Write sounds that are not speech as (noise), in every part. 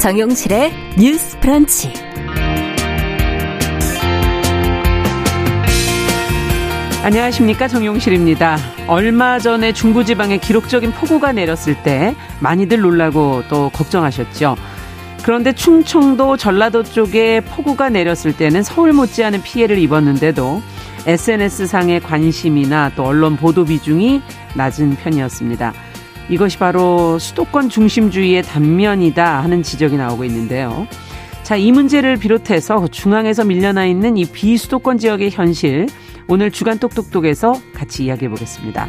정용실의 뉴스 프런치. 안녕하십니까 정용실입니다. 얼마 전에 중부지방에 기록적인 폭우가 내렸을 때 많이들 놀라고 또 걱정하셨죠. 그런데 충청도 전라도 쪽에 폭우가 내렸을 때는 서울 못지않은 피해를 입었는데도 SNS상의 관심이나 또 언론 보도 비중이 낮은 편이었습니다. 이것이 바로 수도권 중심주의의 단면이다 하는 지적이 나오고 있는데요. 자, 이 문제를 비롯해서 중앙에서 밀려나 있는 이 비수도권 지역의 현실, 오늘 주간 똑똑똑에서 같이 이야기해 보겠습니다.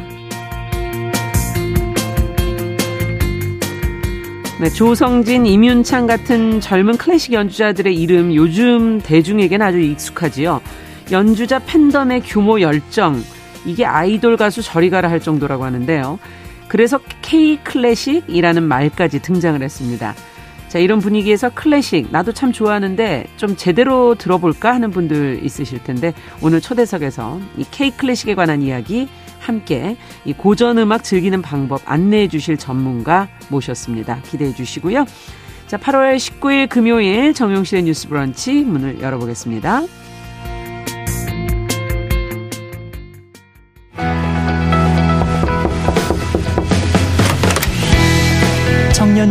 네, 조성진, 임윤창 같은 젊은 클래식 연주자들의 이름 요즘 대중에게는 아주 익숙하지요. 연주자 팬덤의 규모 열정, 이게 아이돌 가수 저리 가라 할 정도라고 하는데요. 그래서 K 클래식이라는 말까지 등장을 했습니다. 자, 이런 분위기에서 클래식, 나도 참 좋아하는데 좀 제대로 들어볼까 하는 분들 있으실 텐데 오늘 초대석에서 이 K 클래식에 관한 이야기 함께 이 고전 음악 즐기는 방법 안내해 주실 전문가 모셨습니다. 기대해 주시고요. 자, 8월 19일 금요일 정용실의 뉴스 브런치 문을 열어보겠습니다.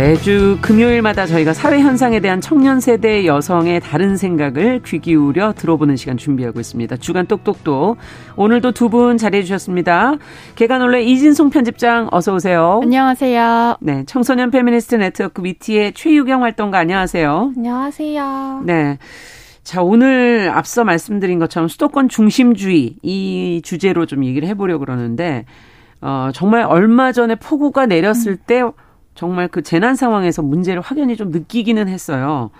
매주 금요일마다 저희가 사회 현상에 대한 청년 세대 여성의 다른 생각을 귀 기울여 들어보는 시간 준비하고 있습니다. 주간 똑똑똑. 오늘도 두 분 자리해 주셨습니다. 개관올레 이진송 편집장 어서 오세요. 안녕하세요. 네, 청소년 페미니스트 네트워크 위티의 최유경 활동가 안녕하세요. 안녕하세요. 네. 자, 오늘 앞서 말씀드린 것처럼 수도권 중심주의 이 주제로 좀 얘기를 해보려고 그러는데, 어, 정말 얼마 전에 폭우가 내렸을 때 정말 그 재난 상황에서 문제를 확연히 좀 느끼기는 했어요.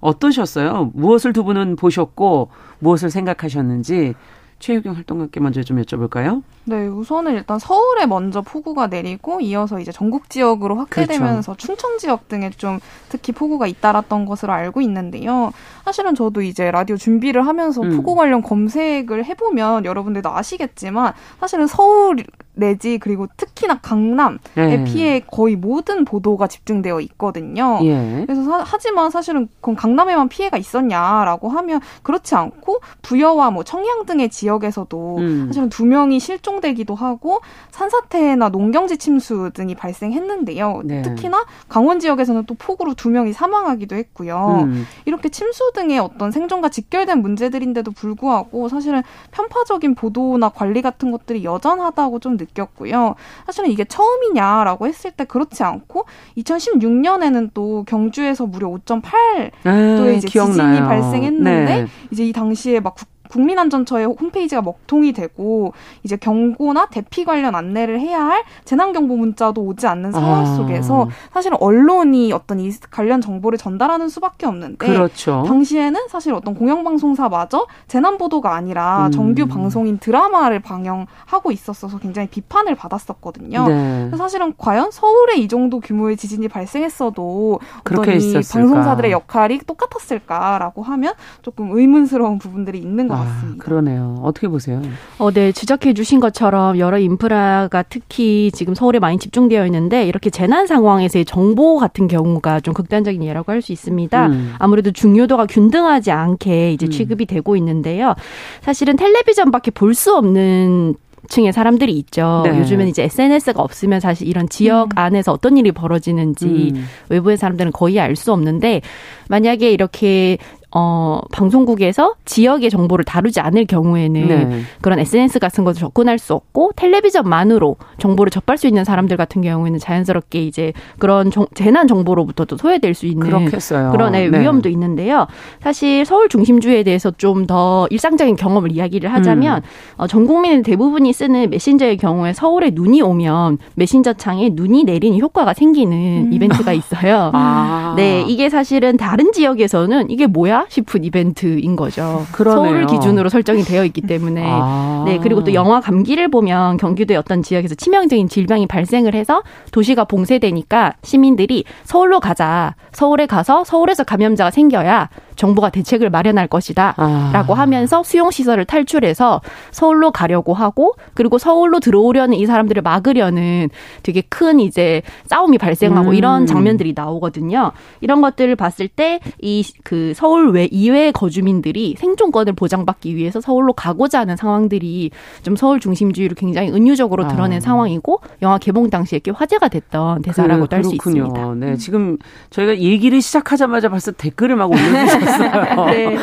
어떠셨어요? 무엇을 두 분은 보셨고, 무엇을 생각하셨는지, 최유경 활동가께 먼저 좀 여쭤볼까요? 네, 우선은 일단 서울에 먼저 폭우가 내리고 이어서 이제 전국 지역으로 확대되면서 그렇죠. 충청 지역 등에 좀 특히 폭우가 잇따랐던 것으로 알고 있는데요. 사실은 저도 이제 라디오 준비를 하면서 음. 폭우 관련 검색을 해보면 여러분들도 아시겠지만 사실은 서울 내지 그리고 특히나 강남의 예. 피해 거의 모든 보도가 집중되어 있거든요. 예. 그래서 사, 하지만 사실은 그럼 강남에만 피해가 있었냐라고 하면 그렇지 않고 부여와 뭐 청양 등의 지역에서도 음. 사실은 두 명이 실종되기도 하고 산사태나 농경지 침수 등이 발생했는데요. 네. 특히나 강원 지역에서는 또 폭우로 두 명이 사망하기도 했고요. 음. 이렇게 침수 등의 어떤 생존과 직결된 문제들인데도 불구하고 사실은 편파적인 보도나 관리 같은 것들이 여전하다고 좀 느꼈고요. 사실은 이게 처음이냐라고 했을 때 그렇지 않고 2016년에는 또 경주에서 무려 5.8도의 아, 이제 기억나요. 지진이 발생했는데 네. 이제 이 당시에 막 국민안전처의 홈페이지가 먹통이 되고 이제 경고나 대피 관련 안내를 해야 할 재난경보 문자도 오지 않는 상황 아. 속에서 사실은 언론이 어떤 이 관련 정보를 전달하는 수밖에 없는데 그렇죠. 당시에는 사실 어떤 공영방송사마저 재난 보도가 아니라 음. 정규 방송인 드라마를 방영하고 있었어서 굉장히 비판을 받았었거든요. 네. 사실은 과연 서울에 이 정도 규모의 지진이 발생했어도 어떤 이 방송사들의 역할이 똑같았을까라고 하면 조금 의문스러운 부분들이 있는 것 같습니다. 아, 그러네요. 어떻게 보세요? 어, 네, 지적해 주신 것처럼 여러 인프라가 특히 지금 서울에 많이 집중되어 있는데 이렇게 재난 상황에서의 정보 같은 경우가 좀 극단적인 예라고 할 수 있습니다. 음. 아무래도 중요도가 균등하지 않게 이제 음. 취급이 음. 되고 있는데요. 사실은 텔레비전밖에 볼 수 없는 층의 사람들이 있죠. 네. 요즘엔 이제 SNS가 없으면 사실 이런 지역 음. 안에서 어떤 일이 벌어지는지 음. 외부의 사람들은 거의 알 수 없는데 만약에 이렇게 어, 방송국에서 지역의 정보를 다루지 않을 경우에는 네. 그런 SNS 같은 것을 접근할 수 없고 텔레비전만으로 정보를 접할 수 있는 사람들 같은 경우에는 자연스럽게 이제 그런 정, 재난 정보로부터도 소외될 수 있는 그렇겠어요. 그런 네. 위험도 있는데요. 사실 서울 중심주에 대해서 좀 더 일상적인 경험을 이야기를 하자면 음. 어, 전 국민의 대부분이 쓰는 메신저의 경우에 서울에 눈이 오면 메신저 창에 눈이 내리는 효과가 생기는 음. 이벤트가 있어요. (laughs) 아. 네, 이게 사실은 다른 지역에서는 이게 뭐야? 싶은 이벤트인 거죠. 그러네요. 서울 기준으로 설정이 되어 있기 때문에. 아. 네, 그리고 또 영화 감기를 보면 경기도의 어떤 지역에서 치명적인 질병이 발생을 해서 도시가 봉쇄되니까 시민들이 서울로 가자. 서울에 가서 서울에서 감염자가 생겨야 정부가 대책을 마련할 것이다라고 아. 하면서 수용 시설을 탈출해서 서울로 가려고 하고 그리고 서울로 들어오려는 이 사람들을 막으려는 되게 큰 이제 싸움이 발생하고 음. 이런 장면들이 나오거든요. 이런 것들을 봤을 때 이 그 서울 외 이외의 거주민들이 생존권을 보장받기 위해서 서울로 가고자 하는 상황들이 좀 서울 중심주의를 굉장히 은유적으로 드러낸 아. 상황이고 영화 개봉 당시에 꽤 화제가 됐던 대사라고도 그, 할수 있습니다. 네, 지금 저희가 얘기를 시작하자마자 벌써 댓글을 막 올려주셨어요. 네.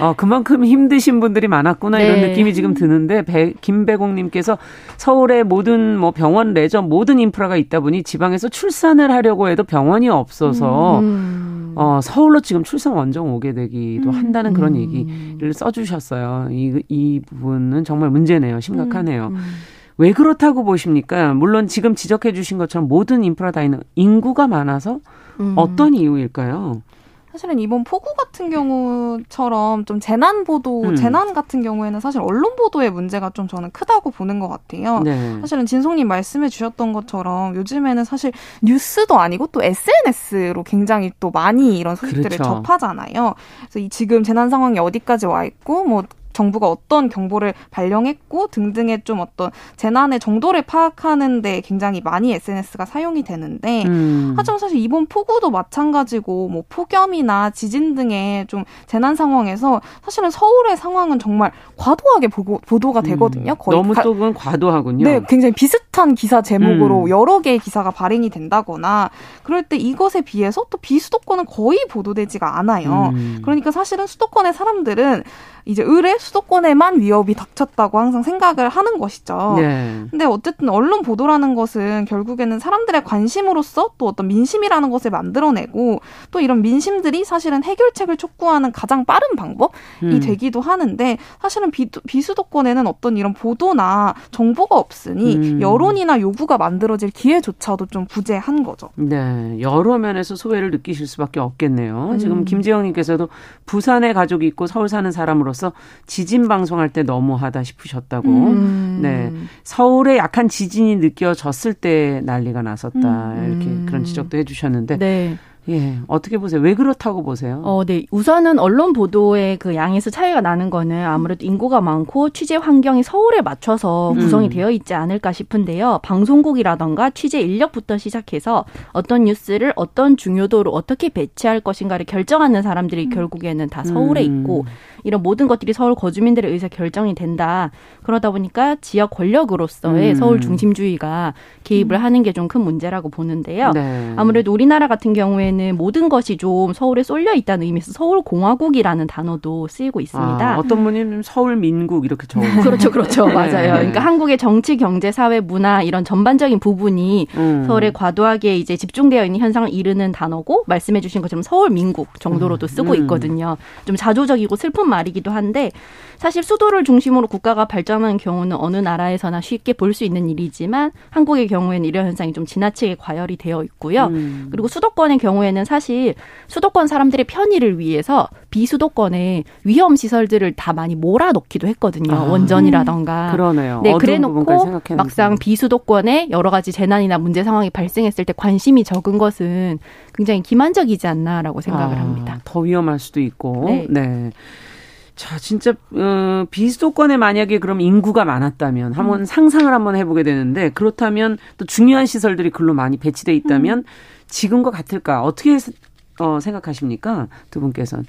어, 그만큼 힘드신 분들이 많았구나 이런 네. 느낌이 지금 드는데 배, 김배공님께서 서울의 모든 뭐 병원, 레저 모든 인프라가 있다 보니 지방에서 출산을 하려고 해도 병원이 없어서 음. 어, 서울로 지금 출산 원정 오게 되기도 음. 한다는 그런 음. 얘기를 써주셨어요. 이, 이 부분은 정말 문제네요. 심각하네요. 음. 음. 왜 그렇다고 보십니까? 물론 지금 지적해 주신 것처럼 모든 인프라 다 있는 인구가 많아서 음. 어떤 이유일까요? 사실은 이번 폭우 같은 경우처럼 좀 재난 보도, 음. 재난 같은 경우에는 사실 언론 보도의 문제가 좀 저는 크다고 보는 것 같아요. 네. 사실은 진송님 말씀해 주셨던 것처럼 요즘에는 사실 뉴스도 아니고 또 SNS로 굉장히 또 많이 이런 소식들을 그렇죠. 접하잖아요. 그래서 이 지금 재난 상황이 어디까지 와 있고 뭐 정부가 어떤 경보를 발령했고 등등의 좀 어떤 재난의 정도를 파악하는데 굉장히 많이 SNS가 사용이 되는데 음. 하지만 사실 이번 폭우도 마찬가지고 뭐 폭염이나 지진 등의 좀 재난 상황에서 사실은 서울의 상황은 정말 과도하게 보고, 보도가 음. 되거든요. 거의 너무 가, 조금 과도하군요. 네, 굉장히 비슷한 기사 제목으로 음. 여러 개의 기사가 발행이 된다거나 그럴 때 이것에 비해서 또 비수도권은 거의 보도되지가 않아요. 음. 그러니까 사실은 수도권의 사람들은 이제 을의 수도권에만 위협이 닥쳤다고 항상 생각을 하는 것이죠. 네. 근데 어쨌든 언론 보도라는 것은 결국에는 사람들의 관심으로서 또 어떤 민심이라는 것을 만들어내고 또 이런 민심들이 사실은 해결책을 촉구하는 가장 빠른 방법이 음. 되기도 하는데 사실은 비, 비수도권에는 어떤 이런 보도나 정보가 없으니 음. 여론이나 요구가 만들어질 기회조차도 좀 부재한 거죠. 네. 여러 면에서 소외를 느끼실 수밖에 없겠네요. 음. 지금 김지영님께서도 부산에 가족이 있고 서울 사는 사람으로서 들어서 지진 방송할 때 너무하다 싶으셨다고. 음. 네. 서울에 약한 지진이 느껴졌을 때 난리가 났었다. 음. 이렇게 그런 지적도 해주셨는데. 네. 예, 어떻게 보세요? 왜 그렇다고 보세요? 어, 네. 우선은 언론 보도의 그 양에서 차이가 나는 거는 아무래도 인구가 많고 취재 환경이 서울에 맞춰서 구성이 음. 되어 있지 않을까 싶은데요. 방송국이라던가 취재 인력부터 시작해서 어떤 뉴스를 어떤 중요도로 어떻게 배치할 것인가를 결정하는 사람들이 음. 결국에는 다 서울에 음. 있고 이런 모든 것들이 서울 거주민들의 의사 결정이 된다. 그러다 보니까 지역 권력으로서의 음. 서울 중심주의가 개입을 음. 하는 게 좀 큰 문제라고 보는데요. 네. 아무래도 우리나라 같은 경우에는 모든 것이 좀 서울에 쏠려 있다는 의미에서 서울 공화국이라는 단어도 쓰이고 있습니다. 아, 어떤 분이 서울 민국 이렇게 적어. (laughs) 그렇죠, 그렇죠, 네. 맞아요. 그러니까 한국의 정치, 경제, 사회, 문화 이런 전반적인 부분이 음. 서울에 과도하게 이제 집중되어 있는 현상을 이르는 단어고 말씀해주신 것처럼 서울 민국 정도로도 쓰고 음. 있거든요. 좀 자조적이고 슬픈 말이기도 한데 사실 수도를 중심으로 국가가 발전하는 경우는 어느 나라에서나 쉽게 볼 수 있는 일이지만 한국의 경우에는 이런 현상이 좀 지나치게 과열이 되어 있고요. 음. 그리고 수도권의 경우에는 사실 수도권 사람들의 편의를 위해서 비수도권에 위험 시설들을 다 많이 몰아넣기도 했거든요. 아, 원전이라던가. 그러네요. 네, 그래 놓고 막상 비수도권에 여러 가지 재난이나 문제 상황이 발생했을 때 관심이 적은 것은 굉장히 기만적이지 않나라고 생각을 아, 합니다. 더 위험할 수도 있고. 네. 네. 자, 진짜 어, 비수도권에 만약에 그럼 인구가 많았다면 한번 음. 상상을 한번 해보게 되는데 그렇다면 또 중요한 시설들이 글로 많이 배치돼 있다면 음. 지금과 같을까? 어떻게 어, 생각하십니까? 두 분께서는.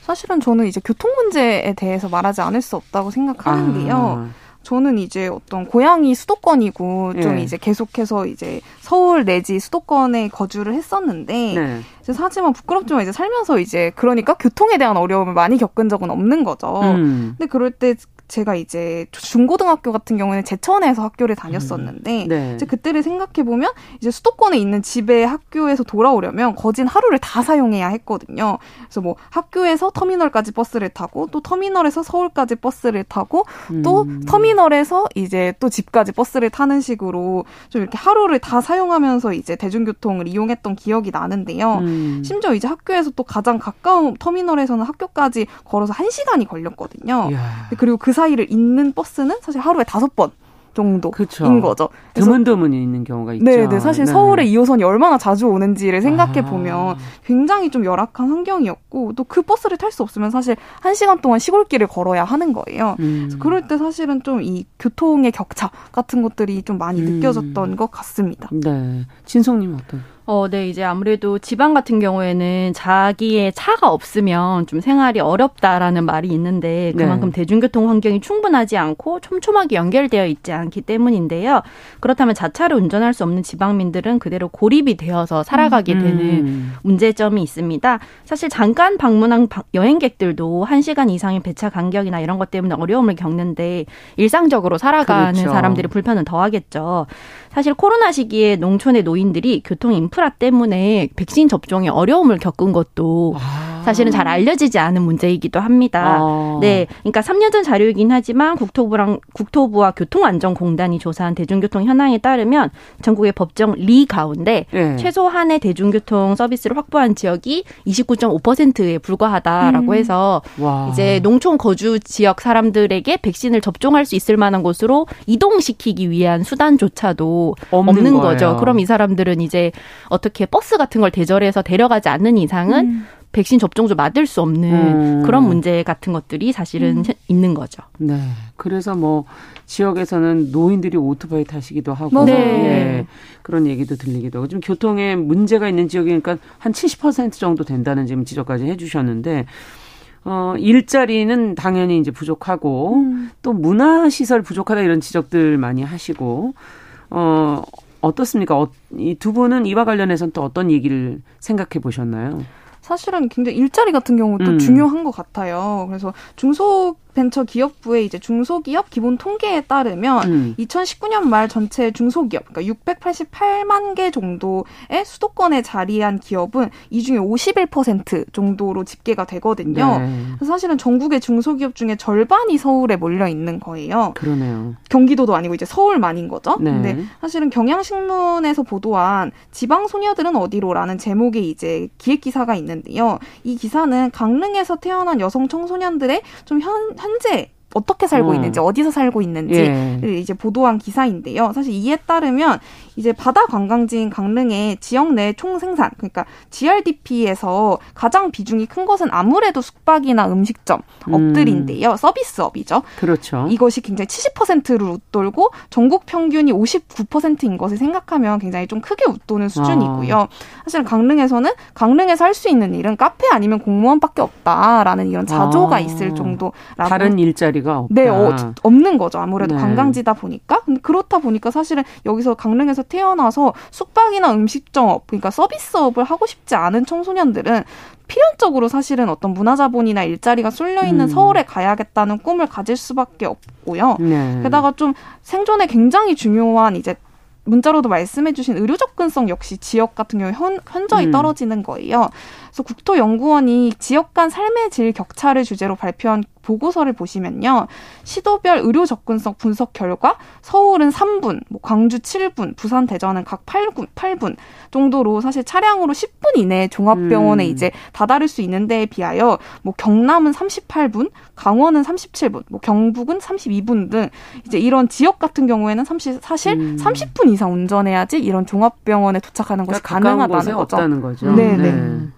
사실은 저는 이제 교통 문제에 대해서 말하지 않을 수 없다고 생각하는데요. 아. 저는 이제 어떤 고향이 수도권이고 좀 예. 이제 계속해서 이제 서울 내지 수도권에 거주를 했었는데 네. 이제 하지만 부끄럽지만 이제 살면서 이제 그러니까 교통에 대한 어려움을 많이 겪은 적은 없는 거죠. 음. 근데 그럴 때 제가 이제 중고등학교 같은 경우에는 제천에서 학교를 다녔었는데 음. 네. 이제 그때를 생각해 보면 이제 수도권에 있는 집에 학교에서 돌아오려면 거진 하루를 다 사용해야 했거든요. 그래서 뭐 학교에서 터미널까지 버스를 타고 또 터미널에서 서울까지 버스를 타고 또 음. 터미널에서 이제 또 집까지 버스를 타는 식으로 좀 이렇게 하루를 다 사용하면서 이제 대중교통을 이용했던 기억이 나는데요. 음. 심지어 이제 학교에서 또 가장 가까운 터미널에서는 학교까지 걸어서 1시간이 걸렸거든요. 그리고 그 사이를 잇는 버스는 사실 하루에 다섯 번 정도인 그쵸. 거죠. 드문드문 있는 경우가 있죠. 네, 네. 사실 네. 서울에 2호선이 얼마나 자주 오는지를 생각해 보면 아. 굉장히 좀 열악한 환경이었고 또 그 버스를 탈 수 없으면 사실 1시간 동안 시골길을 걸어야 하는 거예요. 음. 그럴 때 사실은 좀 이 교통의 격차 같은 것들이 좀 많이 음. 느껴졌던 것 같습니다. 네. 진성님 어떤? 어, 네, 이제 아무래도 지방 같은 경우에는 자기의 차가 없으면 좀 생활이 어렵다라는 말이 있는데 그만큼 네. 대중교통 환경이 충분하지 않고 촘촘하게 연결되어 있지 않기 때문인데요. 그렇다면 자차를 운전할 수 없는 지방민들은 그대로 고립이 되어서 살아가게 음. 되는 음. 문제점이 있습니다. 사실 잠깐 방문한 여행객들도 1시간 이상의 배차 간격이나 이런 것 때문에 어려움을 겪는데 일상적으로 살아가는 그렇죠. 사람들이 불편은 더하겠죠. 사실 코로나 시기에 농촌의 노인들이 교통 인프 라 때문에 백신 접종에 어려움을 겪은 것도 아. 사실은 잘 알려지지 않은 문제이기도 합니다. 아. 네. 그러니까 3년 전 자료이긴 하지만 국토부랑 국토부와 교통안전공단이 조사한 대중교통 현황에 따르면 전국의 법정 리 가운데 네. 최소한의 대중교통 서비스를 확보한 지역이 29.5%에 불과하다라고 음. 해서 와. 이제 농촌 거주 지역 사람들에게 백신을 접종할 수 있을 만한 곳으로 이동시키기 위한 수단조차도 없는, 없는 거죠. 그럼 이 사람들은 이제 어떻게 버스 같은 걸 대절해서 데려가지 않는 이상은 음. 백신 접종조 맞을 수 없는 음. 그런 문제 같은 것들이 사실은 음. 있는 거죠. 네. 그래서 뭐 지역에서는 노인들이 오토바이 타시기도 하고 네. 네. 그런 얘기도 들리기도 하고 좀 교통에 문제가 있는 지역이니까 한 70% 정도 된다는 지금 지적까지 해 주셨는데 어, 일자리는 당연히 이제 부족하고 음. 또 문화시설 부족하다 이런 지적들 많이 하시고 어, 어떻습니까? 어, 이 두 분은 이와 관련해서는 또 어떤 얘기를 생각해 보셨나요? 사실은 굉장히 일자리 같은 경우도 음. 중요한 것 같아요. 그래서 중소 벤처기업부의 이제 중소기업 기본 통계에 따르면 음. 2019년 말 전체 중소기업 그러니까 688만 개 정도의 수도권에 자리한 기업은 이 중에 51% 정도로 집계가 되거든요. 네. 그래서 사실은 전국의 중소기업 중에 절반이 서울에 몰려 있는 거예요. 그러네요. 경기도도 아니고 이제 서울만인 거죠. 네. 근데 사실은 경향신문에서 보도한 지방 소녀들은 어디로라는 제목의 이제 기획 기사가 있는데요. 이 기사는 강릉에서 태어난 여성 청소년들의 좀 현, 현재 어떻게 살고 어. 있는지 어디서 살고 있는지 예. 이제 보도한 기사인데요. 사실 이에 따르면 이제 바다 관광지인 강릉의 지역 내 총생산 그러니까 GRDP에서 가장 비중이 큰 것은 아무래도 숙박이나 음식점 업들인데요. 음. 서비스업이죠. 그렇죠. 이것이 굉장히 70%를 웃돌고 전국 평균이 59%인 것을 생각하면 굉장히 좀 크게 웃도는 수준이고요. 아. 사실 강릉에서는 강릉에서 할 수 있는 일은 카페 아니면 공무원밖에 없다라는 이런 자조가 아. 있을 정도라고 다른 일자리 가 없다. 네, 어, 없는 거죠. 아무래도 네. 관광지다 보니까. 근데 그렇다 보니까 사실은 여기서 강릉에서 태어나서 숙박이나 음식점업, 그러니까 서비스업을 하고 싶지 않은 청소년들은 필연적으로 사실은 어떤 문화자본이나 일자리가 쏠려 있는 음. 서울에 가야겠다는 꿈을 가질 수밖에 없고요. 네. 게다가 좀 생존에 굉장히 중요한 이제 문자로도 말씀해주신 의료 접근성 역시 지역 같은 경우에 현, 현저히 음. 떨어지는 거예요. 그래서 국토연구원이 지역 간 삶의 질 격차를 주제로 발표한 보고서를 보시면요. 시도별 의료 접근성 분석 결과 서울은 3분, 뭐 광주 7분, 부산 대전은 각 8분, 8분 정도로 사실 차량으로 10분 이내에 종합병원에 음. 이제 다다를 수 있는 데에 비하여 뭐 경남은 38분, 강원은 37분, 뭐 경북은 32분 등 이제 이런 지역 같은 경우에는 30, 사실 음. 30분 이상 운전해야지 이런 종합병원에 도착하는 것이 그러니까 가능하다는 거죠. 없다는 거죠. 네, 네.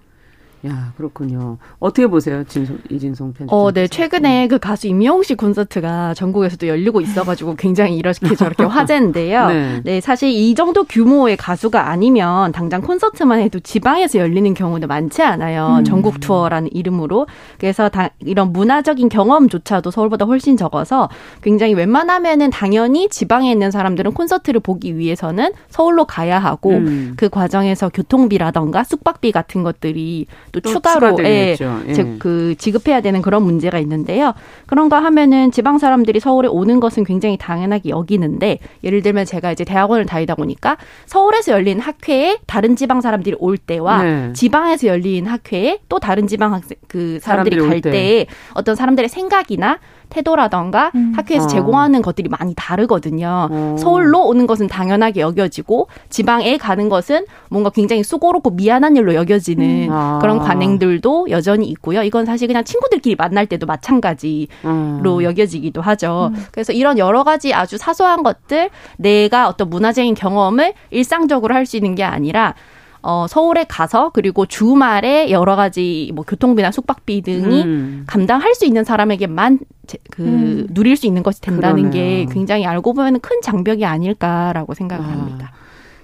네. 야, 그렇군요. 어떻게 보세요, 진송, 이진송 팬? 어, 네. 최근에 그 가수 임영웅 씨 콘서트가 전국에서도 열리고 있어가지고 굉장히 이렇게 저렇게 (laughs) 화제인데요. 네. 네. 사실 이 정도 규모의 가수가 아니면 당장 콘서트만 해도 지방에서 열리는 경우도 많지 않아요. 음. 전국 투어라는 이름으로. 그래서 다, 이런 문화적인 경험조차도 서울보다 훨씬 적어서 굉장히 웬만하면은 당연히 지방에 있는 사람들은 콘서트를 보기 위해서는 서울로 가야 하고 음. 그 과정에서 교통비라던가 숙박비 같은 것들이 또, 또 추가로 예, 예. 즉그 지급해야 되는 그런 문제가 있는데요. 그런가 하면은 지방 사람들이 서울에 오는 것은 굉장히 당연하게 여기는데 예를 들면 제가 이제 대학원을 다니다 보니까 서울에서 열린 학회에 다른 지방 사람들이 올 때와 네. 지방에서 열린 학회에 또 다른 지방 학생 그 사람들이, 사람들이 갈 때에 어떤 사람들의 생각이나 태도라던가 음. 학교에서 어. 제공하는 것들이 많이 다르거든요. 어. 서울로 오는 것은 당연하게 여겨지고 지방에 가는 것은 뭔가 굉장히 수고롭고 미안한 일로 여겨지는 음. 아. 그런 관행들도 여전히 있고요. 이건 사실 그냥 친구들끼리 만날 때도 마찬가지로 음. 여겨지기도 하죠. 음. 그래서 이런 여러 가지 아주 사소한 것들 내가 어떤 문화적인 경험을 일상적으로 할 수 있는 게 아니라 어, 서울에 가서 그리고 주말에 여러 가지 뭐 교통비나 숙박비 등이 음. 감당할 수 있는 사람에게만 그 음. 누릴 수 있는 것이 된다는 그러네요. 게 굉장히 알고 보면 큰 장벽이 아닐까라고 생각을 아. 합니다.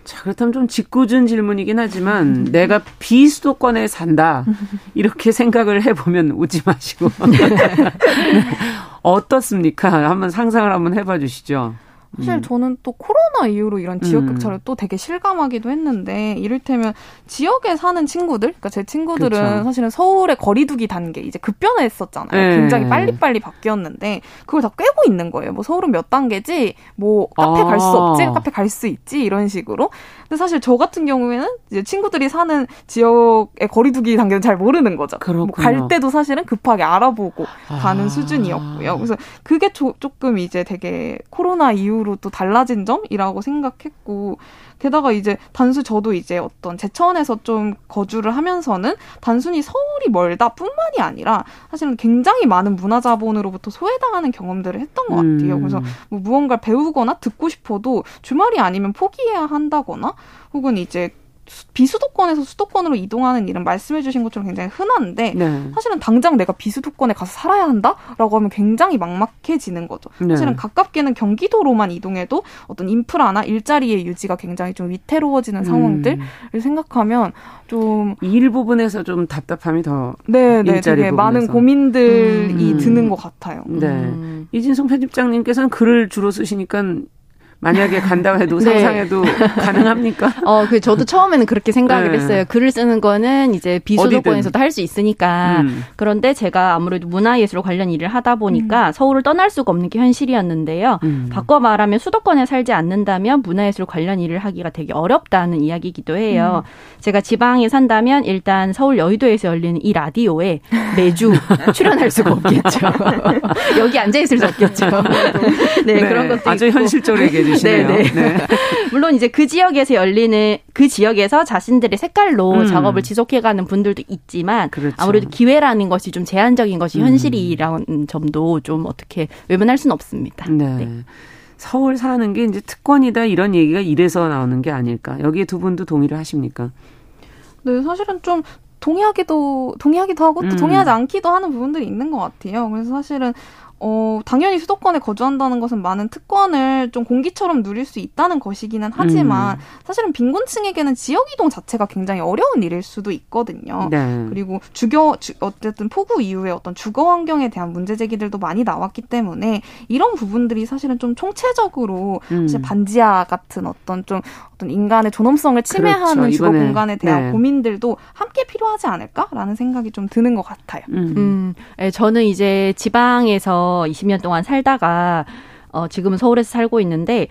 자, 그렇다면 좀 짓궂은 질문이긴 하지만 내가 비수도권에 산다. (laughs) 이렇게 생각을 해보면 웃지 마시고. (laughs) (laughs) 어떻습니까? 한번 상상을 한번 해봐 주시죠. 사실 음. 저는 또 코로나 이후로 이런 지역 음. 격차를 음. 또 되게 실감하기도 했는데 이를테면 지역에 사는 친구들, 그러니까 제 친구들은 그렇죠. 사실은 서울의 거리두기 단계 이제 급변했었잖아요. 네. 굉장히 빨리빨리 바뀌었는데 그걸 다 꿰고 있는 거예요. 뭐 서울은 몇 단계지, 뭐 카페 아. 갈수 없지, 카페 갈 수 있지 이런 식으로. 근데 사실 저 같은 경우에는 이제 친구들이 사는 지역의 거리두기 단계는 잘 모르는 거죠. 뭐 갈 때도 사실은 급하게 알아보고 아. 가는 수준이었고요. 그래서 그게 조, 조금 이제 되게 코로나 이후 로 또 달라진 점이라고 생각했고 게다가 이제 단수 저도 이제 어떤 제천에서 좀 거주를 하면서는 단순히 서울이 멀다뿐만이 아니라 사실은 굉장히 많은 문화 자본으로부터 소외당하는 경험들을 했던 것 같아요. 음. 그래서 뭐 무언가를 배우거나 듣고 싶어도 주말이 아니면 포기해야 한다거나 혹은 이제 비수도권에서 수도권으로 이동하는 일은 말씀해 주신 것처럼 굉장히 흔한데 네. 사실은 당장 내가 비수도권에 가서 살아야 한다라고 하면 굉장히 막막해지는 거죠. 네. 사실은 가깝게는 경기도로만 이동해도 어떤 인프라나 일자리의 유지가 굉장히 좀 위태로워지는 음. 상황들을 생각하면 좀 일 부분에서 좀 답답함이 더 네, 네, 되게 많은 고민들이 음. 드는 것 같아요. 네, 음. 이진성 편집장님께서는 글을 주로 쓰시니까 만약에 간다고 해도 (laughs) 네. 상상해도 가능합니까? (laughs) 어, 그 저도 처음에는 그렇게 생각을 네. 했어요. 글을 쓰는 거는 이제 비수도권에서도 할 수 있으니까. 음. 그런데 제가 아무래도 문화예술 관련 일을 하다 보니까 음. 서울을 떠날 수가 없는 게 현실이었는데요. 음. 바꿔 말하면 수도권에 살지 않는다면 문화예술 관련 일을 하기가 되게 어렵다는 이야기이기도 해요. 음. 제가 지방에 산다면 일단 서울 여의도에서 열리는 이 라디오에 매주 (laughs) 출연할 수가 없겠죠. 여기 앉아 있을 수 없겠죠. 네, 네, 그런 것도 아주 있고. 현실적으로 얘기해 주시네요. 네, 네. 네. (laughs) 물론 이제 그 지역에서 열리는 그 지역에서 자신들의 색깔로 음. 작업을 지속해가는 분들도 있지만 그렇죠. 아무래도 기회라는 것이 좀 제한적인 것이 음. 현실이라는 점도 좀 어떻게 외면할 수는 없습니다. 네. 네. 서울 사는 게 이제 특권이다 이런 얘기가 이래서 나오는 게 아닐까. 여기에 두 분도 동의를 하십니까? 네, 사실은 좀 동의하기도 동의하기도 하고 또 음. 동의하지 않기도 하는 부분들이 있는 것 같아요. 그래서 사실은 어, 당연히 수도권에 거주한다는 것은 많은 특권을 좀 공기처럼 누릴 수 있다는 것이기는 하지만 음. 사실은 빈곤층에게는 지역 이동 자체가 굉장히 어려운 일일 수도 있거든요. 네. 그리고 주거 주, 어쨌든 폭우 이후에 어떤 주거 환경에 대한 문제 제기들도 많이 나왔기 때문에 이런 부분들이 사실은 좀 총체적으로 음. 사실 반지하 같은 어떤 좀 어떤 인간의 존엄성을 침해하는 그렇죠. 주거 공간에 대한 네. 고민들도 함께 필요하지 않을까라는 생각이 좀 드는 것 같아요. 음. 음. 네, 저는 이제 지방에서 20년 동안 살다가 어, 지금은 서울에서 살고 있는데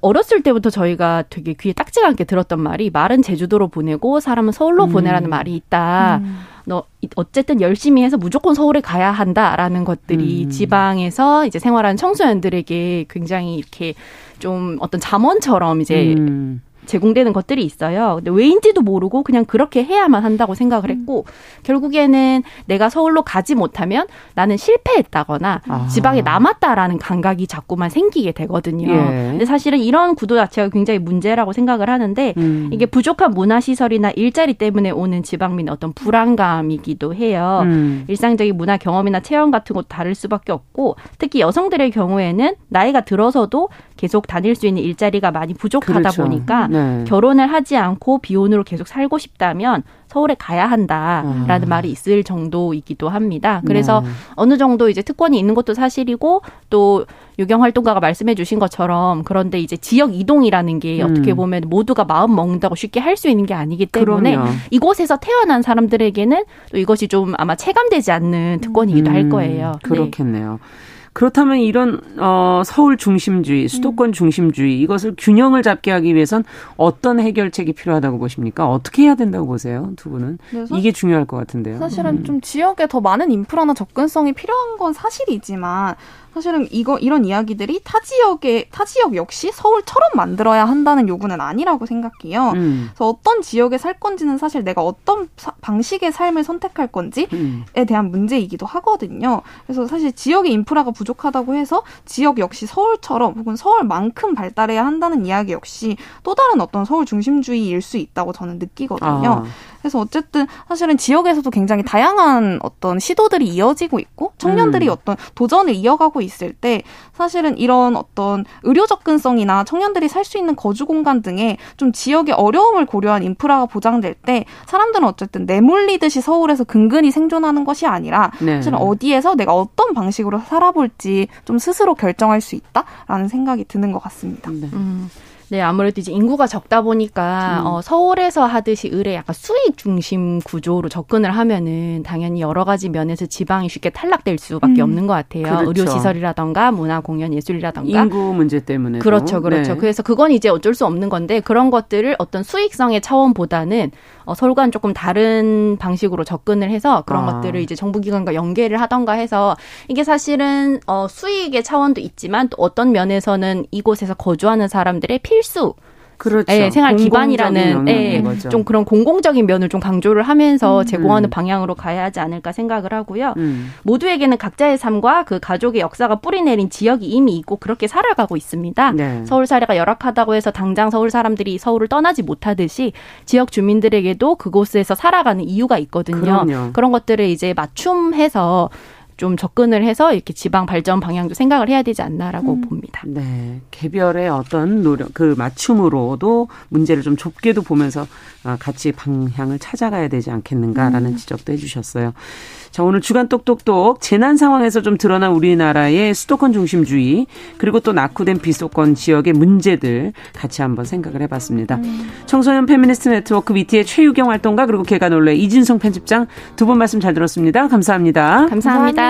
어렸을 때부터 저희가 되게 귀에 딱지가 않게 들었던 말이 말은 제주도로 보내고 사람은 서울로 음. 보내라는 말이 있다. 음. 너 어쨌든 열심히 해서 무조건 서울에 가야 한다라는 것들이 음. 지방에서 이제 생활하는 청소년들에게 굉장히 이렇게 좀 어떤 잠원처럼 이제 음. 제공되는 것들이 있어요. 근데 왜인지도 모르고 그냥 그렇게 해야만 한다고 생각을 음. 했고 음. 결국에는 내가 서울로 가지 못하면 나는 실패했다거나 아. 지방에 남았다라는 감각이 자꾸만 생기게 되거든요. 예. 근데 사실은 이런 구도 자체가 굉장히 문제라고 생각을 하는데 음. 이게 부족한 문화 시설이나 일자리 때문에 오는 지방민의 어떤 불안감이기도 해요. 음. 일상적인 문화 경험이나 체험 같은 것도 다를 수밖에 없고 특히 여성들의 경우에는 나이가 들어서도 계속 다닐 수 있는 일자리가 많이 부족하다 그렇죠. 보니까 네. 결혼을 하지 않고 비혼으로 계속 살고 싶다면 서울에 가야 한다라는 아. 말이 있을 정도이기도 합니다. 그래서 네. 어느 정도 이제 특권이 있는 것도 사실이고 또 유경 활동가가 말씀해 주신 것처럼 그런데 이제 지역 이동이라는 게 음. 어떻게 보면 모두가 마음 먹는다고 쉽게 할 수 있는 게 아니기 때문에 그럼요. 이곳에서 태어난 사람들에게는 또 이것이 좀 아마 체감되지 않는 특권이기도 음. 할 거예요. 그렇겠네요. 네. 그렇다면 이런 어 서울 중심주의, 수도권 중심주의 이것을 균형을 잡게 하기 위해선 어떤 해결책이 필요하다고 보십니까? 어떻게 해야 된다고 보세요, 두 분은? 네, 이게 중요할 것 같은데요. 사실은 음. 좀 지역에 더 많은 인프라나 접근성이 필요한 건 사실이지만 사실은 이거 이런 이야기들이 타 지역의 타 지역 역시 서울처럼 만들어야 한다는 요구는 아니라고 생각해요. 음. 그래서 어떤 지역에 살 건지는 사실 내가 어떤 사, 방식의 삶을 선택할 건지에 음. 대한 문제이기도 하거든요. 그래서 사실 지역의 인프라가 부족하다고 해서 지역 역시 서울처럼 혹은 서울만큼 발달해야 한다는 이야기 역시 또 다른 어떤 서울 중심주의일 수 있다고 저는 느끼거든요. 아. 그래서 어쨌든 사실은 지역에서도 굉장히 다양한 어떤 시도들이 이어지고 있고 청년들이 음. 어떤 도전을 이어가고 있을 때 사실은 이런 어떤 의료 접근성이나 청년들이 살 수 있는 거주 공간 등의 좀 지역의 어려움을 고려한 인프라가 보장될 때 사람들은 어쨌든 내몰리듯이 서울에서 근근히 생존하는 것이 아니라 네. 사실은 어디에서 내가 어떤 방식으로 살아볼지 좀 스스로 결정할 수 있다라는 생각이 드는 것 같습니다. 네. 음. 네, 아무래도 이제 인구가 적다 보니까 음. 어, 서울에서 하듯이 을의 약간 수익 중심 구조로 접근을 하면은 당연히 여러 가지 면에서 지방이 쉽게 탈락될 수밖에 음. 없는 것 같아요. 그렇죠. 의료 시설이라던가 문화 공연 예술이라던가 인구 문제 때문에 그렇죠, 그렇죠. 네. 그래서 그건 이제 어쩔 수 없는 건데 그런 것들을 어떤 수익성의 차원보다는 어, 서울과는 조금 다른 방식으로 접근을 해서 그런 아. 것들을 이제 정부기관과 연계를 하던가 해서 이게 사실은 어, 수익의 차원도 있지만 또 어떤 면에서는 이곳에서 거주하는 사람들의 필수 그렇죠. 예, 생활 기반이라는 예, 좀 그런 공공적인 면을 좀 강조를 하면서 음. 제공하는 음. 방향으로 가야 하지 않을까 생각을 하고요. 음. 모두에게는 각자의 삶과 그 가족의 역사가 뿌리내린 지역이 이미 있고 그렇게 살아가고 있습니다. 네. 서울 사례가 열악하다고 해서 당장 서울 사람들이 서울을 떠나지 못하듯이 지역 주민들에게도 그곳에서 살아가는 이유가 있거든요. 그럼요. 그런 것들을 이제 맞춤해서 좀 접근을 해서 이렇게 지방 발전 방향도 생각을 해야 되지 않나라고 음. 봅니다. 네. 개별의 어떤 노력, 그 맞춤으로도 문제를 좀 좁게도 보면서 아, 같이 방향을 찾아가야 되지 않겠는가라는 음. 지적도 해주셨어요. 자, 오늘 주간 똑똑똑 재난 상황에서 좀 드러난 우리나라의 수도권 중심주의 그리고 또 낙후된 비수도권 지역의 문제들 같이 한번 생각을 해봤습니다. 음. 청소년 페미니스트 네트워크 위티의 최유경 활동가 그리고 놀래 이진성 편집장 두 분 말씀 잘 들었습니다. 감사합니다. 감사합니다. 감사합니다.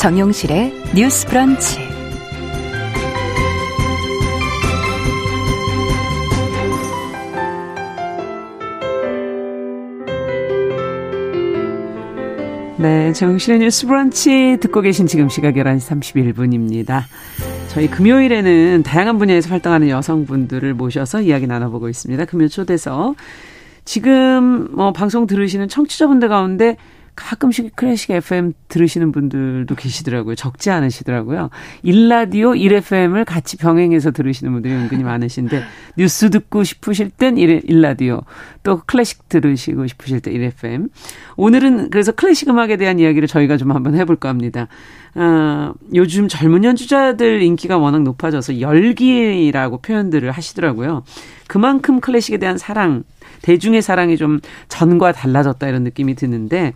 정용실의 뉴스 브런치. 네, 정실의 뉴스 브런치 듣고 계신 지금 시각 11시 31분입니다. 저희 금요일에는 다양한 분야에서 활동하는 여성분들을 모셔서 이야기 나눠보고 있습니다. 금요 초대서 지금 뭐 방송 들으시는 청취자분들 가운데 가끔씩 클래식 FM 들으시는 분들도 계시더라고요. 적지 않으시더라고요. 일라디오 1FM을 같이 병행해서 들으시는 분들이 은근히 많으신데 뉴스 듣고 싶으실 땐 일라디오 또 클래식 들으시고 싶으실 때 1FM 오늘은 그래서 클래식 음악에 대한 이야기를 저희가 좀 한번 해볼까 합니다. 어, 요즘 젊은 연주자들 인기가 워낙 높아져서 열기라고 표현들을 하시더라고요. 그만큼 클래식에 대한 사랑 대중의 사랑이 좀 전과 달라졌다 이런 느낌이 드는데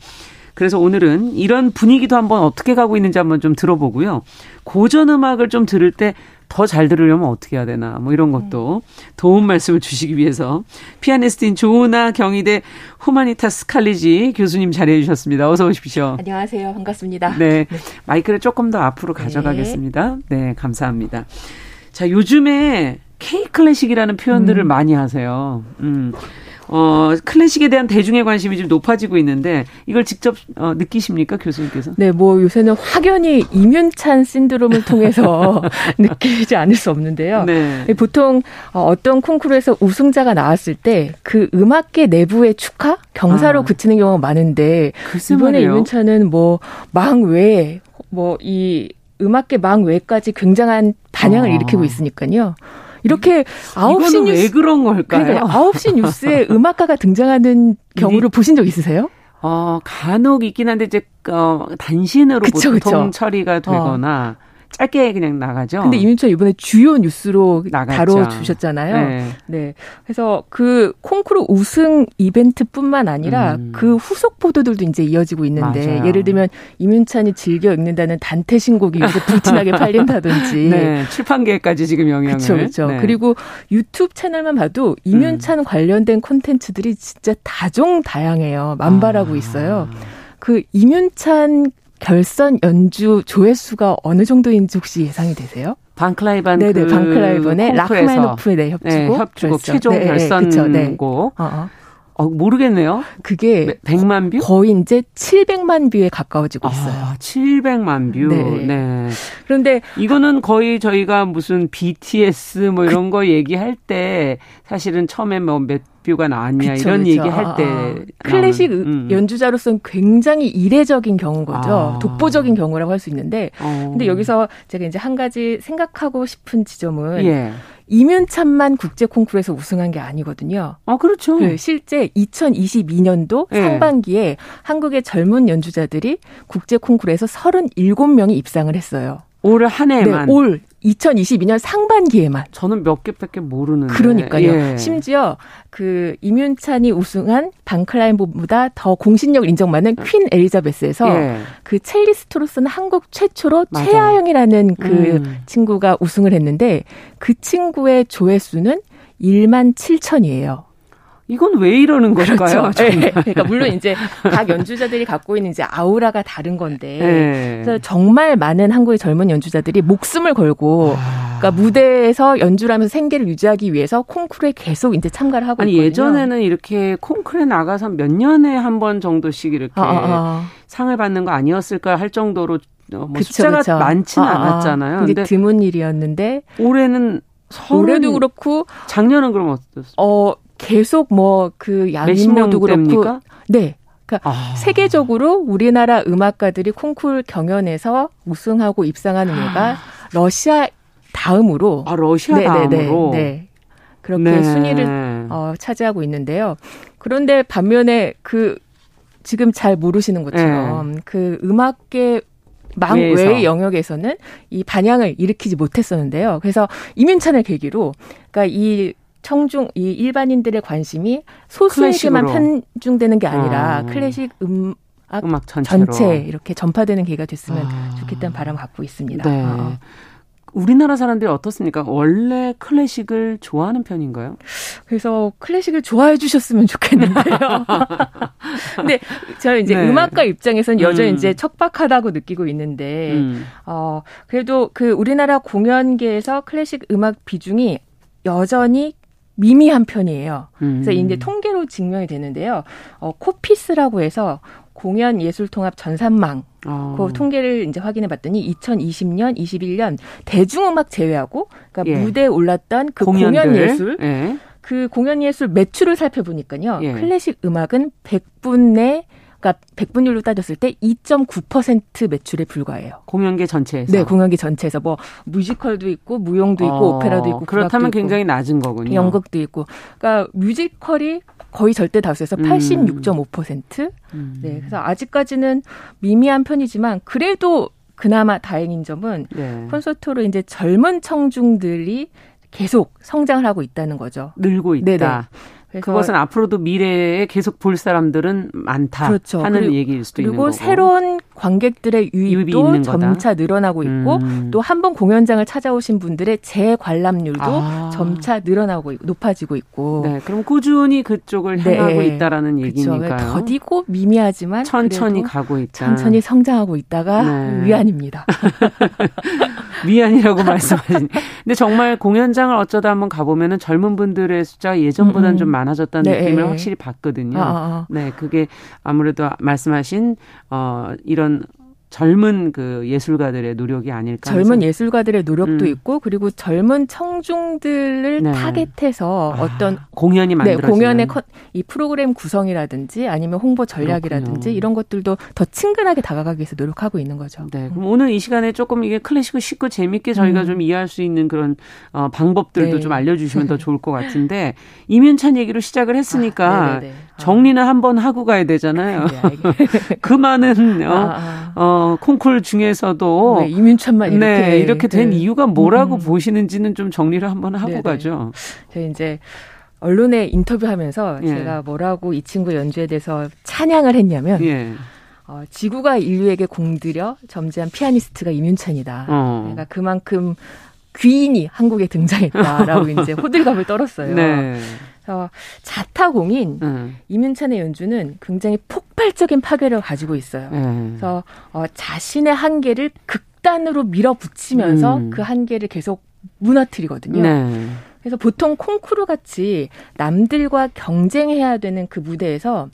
그래서 오늘은 이런 분위기도 한번 어떻게 가고 있는지 한번 좀 들어보고요. 고전 음악을 좀 들을 때 더 잘 들으려면 어떻게 해야 되나 뭐 이런 것도 도움 말씀을 주시기 위해서 피아니스트인 조은아 경희대 후마니타스 칼리지 교수님 자리해 주셨습니다. 어서 오십시오. 안녕하세요. 반갑습니다. 네. 마이크를 조금 더 앞으로 가져가겠습니다. 네, 네 감사합니다. 자, 요즘에 K 클래식이라는 표현들을 음. 많이 하세요. 음. 어, 클래식에 대한 대중의 관심이 좀 높아지고 있는데 이걸 직접 어, 느끼십니까 교수님께서? 네, 뭐 요새는 확연히 이윤찬 신드롬을 통해서 (laughs) 느끼지 않을 수 없는데요. 네. 보통 어, 어떤 콩쿠르에서 우승자가 나왔을 때 그 음악계 내부의 축하 경사로 아. 그치는 경우가 많은데 이번에 이윤찬은 뭐 망 외에 뭐이 음악계 망 외까지 굉장한 반향을 아. 일으키고 있으니까요. 이렇게 아홉 시 뉴스 왜 그런 걸까요? 아홉 시 뉴스에 (laughs) 음악가가 등장하는 경우를 보신 적 있으세요? 어, 간혹 있긴 한데 이제 어, 단신으로 그쵸, 보통 그쵸. 처리가 되거나 어. 짧게 그냥 나가죠. 근데 이민철 이번에 주요 뉴스로 나갔죠. 다뤄주셨잖아요. 네. 네. 그래서 그 콩쿠르 우승 이벤트뿐만 아니라 음. 그 후속 보도들도 이제 이어지고 있는데 맞아요. 예를 들면 이민찬이 즐겨 읽는다는 단테 신곡이 요새 불티나게 (laughs) 팔린다든지. 네. 출판계까지 지금 영향을. 그렇죠. 그렇죠. 네. 그리고 유튜브 채널만 봐도 이민찬 음. 관련된 콘텐츠들이 진짜 다종다양해요. 만발하고 아. 있어요. 그 이윤찬 결선 연주 조회수가 어느 정도인지 혹시 예상이 되세요? 방클라이반 네네 그 방클라이번의 라흐마노프의 네, 협주곡 네, 협주곡 최종 네, 결선곡 네. 어, 어. 어, 모르겠네요. 그게 100만 뷰? 거의 이제 700만 뷰에 가까워지고 있어요. 아, 700만 뷰. 네. 네. 그런데 이거는 거의 저희가 무슨 BTS 뭐 이런 그, 거 얘기할 때 사실은 처음에 뭐몇 뷰가 나왔냐 그쵸, 이런 그쵸. 얘기할 때 아, 아. 클래식 음. 연주자로서는 굉장히 이례적인 경우인 거죠. 아. 독보적인 경우라고 할 수 있는데 어. 근데 여기서 제가 이제 한 가지 생각하고 싶은 지점은 예. 이면찬만 국제 콩쿠르에서 우승한 게 아니거든요. 아, 그렇죠. 그 실제 2022년도 네. 상반기에 한국의 젊은 연주자들이 국제 콩쿠르에서 37명이 입상을 했어요. 올 한 해만. 네, 올 2022년 상반기에만. 저는 몇 개밖에 모르는데. 그러니까요. 예. 심지어 그 임윤찬이 우승한 방클라인보다 더 공신력 인정받는 퀸 엘리자베스에서 예. 그 첼리스트로서는 한국 최초로 맞아. 최하영이라는 그 음. 친구가 우승을 했는데 그 친구의 조회수는 1만 7천이에요. 이건 왜 이러는 그렇죠. 걸까요? (laughs) 네. 그러니까 물론 이제 각 연주자들이 갖고 있는 이제 아우라가 다른 건데 네. 그래서 정말 많은 한국의 젊은 연주자들이 목숨을 걸고 아. 그러니까 무대에서 연주를 하면서 생계를 유지하기 위해서 콩쿠르에 계속 이제 참가를 하고 아니 있거든요. 예전에는 이렇게 콩쿠르에 나가서 몇 년에 한 번 정도씩 이렇게 아, 아, 아. 상을 받는 거 아니었을까 할 정도로 어, 뭐 그쵸, 숫자가 그쵸. 많지는. 않았잖아요. 근데 드문 일이었는데 올해는 올해도 그렇고 작년은 그럼 어땠어요? 어 계속 뭐 그 양인모도 그렇고 네. 그러니까 아. 세계적으로 우리나라 음악가들이 콩쿨 경연에서 우승하고 입상하는 이유가 아. 러시아 다음으로 아 러시아 네네네, 다음으로 네. 그렇게 네. 순위를 어, 차지하고 있는데요. 그런데 반면에 그 지금 잘 모르시는 것처럼 네. 그 음악계 망 외의 영역에서는 이 반향을 일으키지 못했었는데요. 그래서 이민찬을 계기로 그러니까 이 청중 이 일반인들의 관심이 소수에게만 편중되는 게 아니라 아. 클래식 음 음악 전체 이렇게 전파되는 기회가 됐으면 아. 좋겠다는 바람을 갖고 있습니다. 네. 어. 우리나라 사람들이 어떻습니까? 원래 클래식을 좋아하는 편인가요? 그래서 클래식을 좋아해 주셨으면 좋겠는데요. (laughs) 근데 제가 이제 네. 음악가 입장에서는 여전히 음. 이제 척박하다고 느끼고 있는데, 음. 어, 그래도 그 우리나라 공연계에서 클래식 음악 비중이 여전히 미미한 편이에요. 음. 그래서 이제 통계로 증명이 되는데요. 어, 코피스라고 해서 공연 예술 통합 전산망 어. 그 통계를 이제 확인해 봤더니 2020년, 21년 대중음악 제외하고 그러니까 예. 무대에 올랐던 그 공연들. 공연 예술 예. 그 공연 예술 매출을 살펴보니까요. 예. 클래식 음악은 100분 내 그러니까 백분율로 따졌을 때 2.9% 매출에 불과해요. 공연계 전체에서. 네, 공연계 전체에서 뭐 뮤지컬도 있고 무용도 있고 어, 오페라도 있고 그렇다면 굉장히 낮은 거군요. 연극도 있고. 그러니까 뮤지컬이 거의 절대 다수에서 86.5%. 음. 네, 그래서 아직까지는 미미한 편이지만 그래도 그나마 다행인 점은 네. 콘서트로 이제 젊은 청중들이 계속 성장을 하고 있다는 거죠. 늘고 있다. 네네. 그것은 앞으로도 미래에 계속 볼 사람들은 많다 그렇죠. 하는 그리고, 얘기일 수도 있는 거고. 그리고 새로운 관객들의 유입도 점차 늘어나고 있고 음. 또한 번 공연장을 찾아오신 분들의 재관람률도 아. 점차 늘어나고 있고 높아지고 있고. 네, 그럼 꾸준히 그쪽을 네. 향하고 있다라는 얘기니까요. 더디고 미미하지만 천천히 가고 있다. 천천히 성장하고 있다가 네. 위안입니다. (laughs) 미안이라고 (laughs) 말씀하신. 근데 정말 공연장을 어쩌다 한번 가보면은 젊은 분들의 숫자가 예전보다는 음. 좀 많아졌다는 네. 느낌을 확실히 받거든요. 아, 아, 아. 네, 그게 아무래도 말씀하신 어 이런 젊은 그 예술가들의 노력이 아닐까. 젊은 예술가들의 노력도 음. 있고 그리고 젊은 청중들을 네. 타겟해서 아, 어떤 공연이 만들어 네, 공연의 컨, 이 프로그램 구성이라든지 아니면 홍보 전략이라든지 그렇군요. 이런 것들도 더 친근하게 다가가기 위해서 노력하고 있는 거죠. 네. 그럼 오늘 이 시간에 조금 이게 클래식을 쉽고 재밌게 저희가 음. 좀 이해할 수 있는 그런 어, 방법들도 네. 좀 알려 주시면 더 좋을 것 같은데 (laughs) 이민찬 얘기로 시작을 했으니까 아, 정리는 한번 하고 가야 되잖아요. 네, (laughs) 그 많은 어, 아, 아. 어, 콩쿨 중에서도 네, 이민찬만 이렇게 네, 이렇게 된 네. 이유가 뭐라고 음. 보시는지는 좀 정리를 한번 하고 네네. 가죠. 저희 이제 언론에 인터뷰하면서 예. 제가 뭐라고 이 친구 연주에 대해서 찬양을 했냐면 예. 어, 지구가 인류에게 공들여 점지한 피아니스트가 이민찬이다. 어. 그러니까 그만큼 귀인이 한국에 등장했다라고 (laughs) 이제 호들갑을 떨었어요. 네. 그래서 자타공인 음. 이민찬의 연주는 굉장히 폭발적인 파괴력을 가지고 있어요. 음. 그래서 어, 자신의 한계를 극단으로 밀어붙이면서 음. 그 한계를 계속 무너뜨리거든요. 네. 그래서 보통 콩쿠르 같이 남들과 경쟁해야 되는 그 무대에서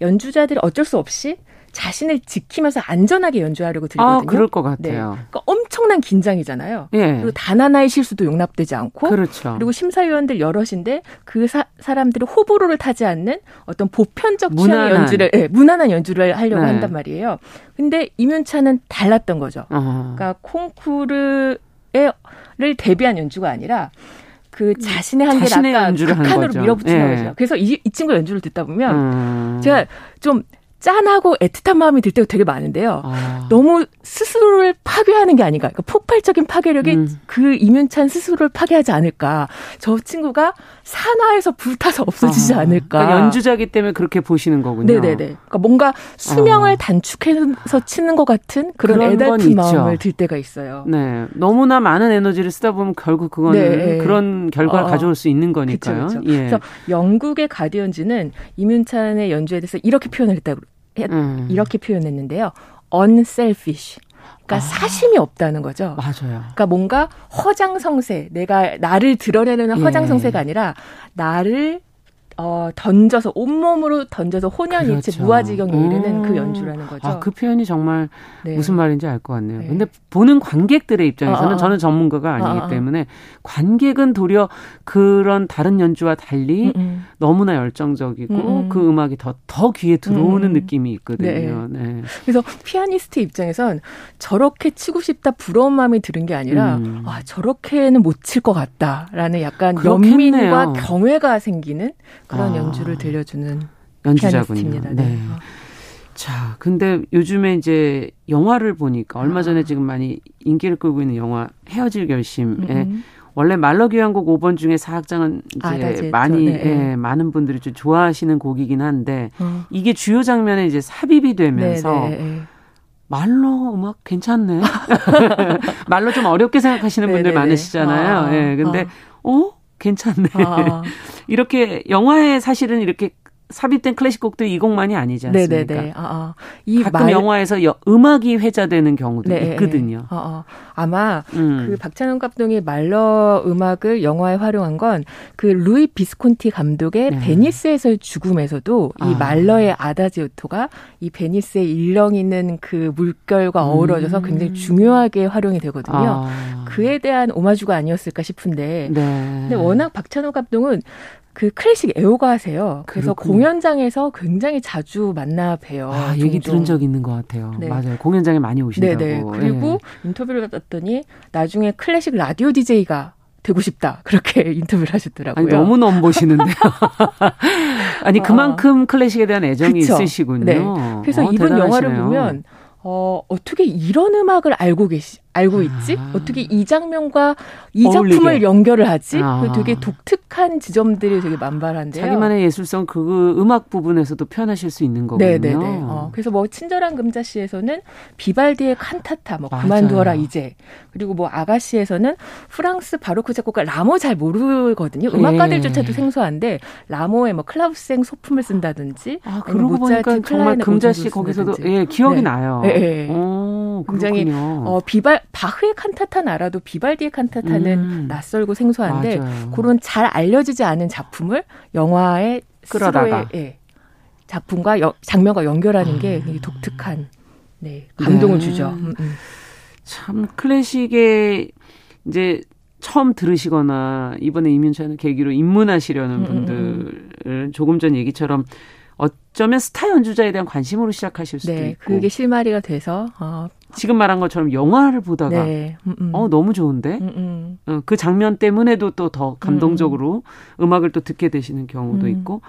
연주자들이 어쩔 수 없이 자신을 지키면서 안전하게 연주하려고 들거든요. 아, 그럴 것 같아요. 네. 그러니까 엄청난 긴장이잖아요. 예. 그리고 단 하나의 실수도 용납되지 않고 그렇죠. 그리고 심사위원들 여럿인데 그 사, 사람들이 호불호를 타지 않는 어떤 보편적 취향의 연주를 네, 무난한 연주를 하려고 네. 한단 말이에요. 근데 임윤찬은 달랐던 거죠. 어허. 그러니까 콩쿠르를 대비한 연주가 아니라 그 자신의 한계를 아까 극한으로 밀어붙이는 예. 거죠. 그래서 이, 이 친구 연주를 듣다 보면 음. 제가 좀 짠하고 애틋한 마음이 들 때가 되게 많은데요. 아. 너무 스스로를 파괴하는 게 아닌가. 그러니까 폭발적인 파괴력이 음. 그 이윤찬 스스로를 파괴하지 않을까. 저 친구가 산화해서 불타서 없어지지 아. 않을까. 그러니까 연주자기 때문에 그렇게 보시는 거군요. 네네네. 그러니까 뭔가 수명을 아. 단축해서 치는 것 같은 그런, 그런 애달픈 마음을 들 때가 있어요. 네. 너무나 많은 에너지를 쓰다 보면 결국 그거는 네. 그런 결과를 어. 가져올 수 있는 거니까요. 그쵸, 그쵸. 예. 그래서 영국의 가디언즈는 이윤찬의 연주에 대해서 이렇게 표현을 했다고 음. 이렇게 표현했는데요. unselfish. 그러니까 아. 사심이 없다는 거죠. 맞아요. 그러니까 뭔가 허장성세, 내가 나를 드러내는 예. 허장성세가 아니라 나를 어, 던져서 온몸으로 던져서 혼연일체 그렇죠. 무아지경에 이르는 그 음. 연주라는 거죠. 아, 그 표현이 정말 네. 무슨 말인지 알 것 같네요. 네. 근데 보는 관객들의 입장에서는 아, 아. 저는 전문가가 아니기 아, 아, 때문에 관객은 도리어 그런 다른 연주와 달리 음, 음. 너무나 열정적이고 음, 음. 그 음악이 더, 더 귀에 들어오는 음. 느낌이 있거든요. 네. 네. 그래서 피아니스트 입장에선 저렇게 치고 싶다 부러운 마음이 드는 게 아니라 아, 저렇게는 못 칠 것 같다라는 약간 그렇겠네요. 연민과 경외가 생기는 그런 아. 연주를 들려주는 연주자군요. 네. 네. 자, 근데 요즘에 이제 영화를 보니까 얼마 전에 지금 많이 인기를 끌고 있는 영화 헤어질 결심에 음. 원래 말러 귀환곡 5번 중에 사악장은 이제 아, 많이 네. 예, 많은 분들이 좀 좋아하시는 곡이긴 한데 어. 이게 주요 장면에 이제 삽입이 되면서 네, 네, 네. 말로 음악 괜찮네. (laughs) 말로 좀 어렵게 생각하시는 분들 많으시잖아요. 아, 예. 근데 어, 어 괜찮네. 아. (laughs) 이렇게 영화에 사실은 이렇게 삽입된 클래식 곡도 이 곡만이 아니지 않습니까? 네네네. 아, 아. 이 가끔 말... 영화에서 여, 음악이 회자되는 경우도 네, 있거든요. 아, 아. 아마 음. 그 박찬원 감독이 말러 음악을 영화에 활용한 건 그 루이 비스콘티 감독의 네. 베니스에서의 죽음에서도 이 아. 말러의 아다지오토가 이 베니스의 일렁 있는 그 물결과 어우러져서 음. 굉장히 중요하게 활용이 되거든요. 아. 그에 대한 오마주가 아니었을까 싶은데 네. 근데 워낙 박찬호 감독은 그 클래식 애호가세요. 그래서 그렇군요. 공연장에서 굉장히 자주 만나 봬요. 아, 종종. 얘기 들은 적 있는 것 같아요. 네. 맞아요. 공연장에 많이 오신다고. 네네. 그리고 네. 인터뷰를 받았더니 나중에 클래식 라디오 DJ가 되고 싶다. 그렇게 (laughs) 인터뷰를 하셨더라고요. 아니, 너무 넘보시는데요. (laughs) 아니, 그만큼 어. 클래식에 대한 애정이 그쵸? 있으시군요. 네. 그래서 어, 이번 대단하시네요. 영화를 보면 어, 어떻게 이런 음악을 알고 계시, 알고 있지? 아. 어떻게 이 장면과 이 어울리게. 작품을 연결을 하지? 아. 되게 독특한 지점들이 되게 만발한데요. 자기만의 예술성 그 음악 부분에서도 표현하실 수 있는 거군요. 네네네. 어, 그래서 뭐 친절한 금자씨에서는 비발디의 칸타타, 뭐 맞아요. 그만두어라 이제 그리고 뭐 아가씨에서는 프랑스 바로크 작곡가 라모 잘 모르거든요. 음악가들조차도 예. 생소한데 라모의 뭐 클라우스행 소품을 쓴다든지 아, 그러고 보니까 정말 금자씨 거기서도 예 기억이 네. 나요. 네. 오, 굉장히 어, 비발 바흐의 칸타타는 알아도 비발디의 칸타타는 음. 낯설고 생소한데 맞아요. 그런 잘 알려지지 않은 작품을 영화에 끌어다가 예, 작품과 여, 장면과 연결하는 게 아. 독특한 네, 감동을 네. 주죠. 음, 음. 참 클래식의 이제 처음 들으시거나 이번에 이민찬을 계기로 입문하시려는 음, 음, 분들은 조금 전 얘기처럼 어쩌면 스타 연주자에 대한 관심으로 시작하실 수도 네, 있고 그게 실마리가 돼서 어. 지금 말한 것처럼 영화를 보다가 네. 음, 음. 어 너무 좋은데 음, 음. 어, 그 장면 때문에도 또 더 감동적으로 음, 악을 또 듣게 되시는 경우도 있고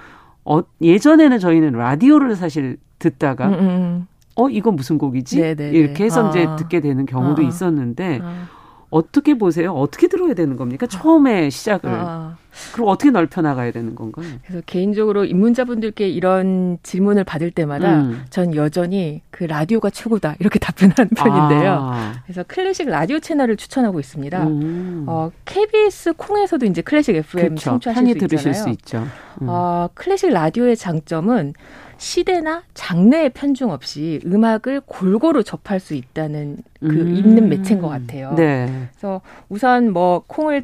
어, 예전에는 저희는 라디오를 사실 듣다가 어 이건 무슨 곡이지 네네네. 이렇게 해서 아. 이제 듣게 되는 경우도 아. 있었는데 아. 어떻게 보세요? 어떻게 들어야 되는 겁니까? 처음에 시작을. 아. 그리고 어떻게 넓혀 나가야 되는 건가요? 그래서 개인적으로 입문자분들께 이런 질문을 받을 때마다 음. 전 여전히 그 라디오가 최고다 이렇게 (laughs) 답변하는 편인데요. 아. 그래서 클래식 라디오 채널을 추천하고 있습니다. 음. 어, KBS 콩에서도 이제 클래식 FM 그쵸. 청취하실 수 있잖아요. 들으실 수 있죠. 음. 어, 클래식 라디오의 장점은 시대나 장르에 편중 없이 음악을 골고루 접할 수 있다는 그 음. 있는 매체인 것 같아요. 네. 그래서 우선 뭐 콩을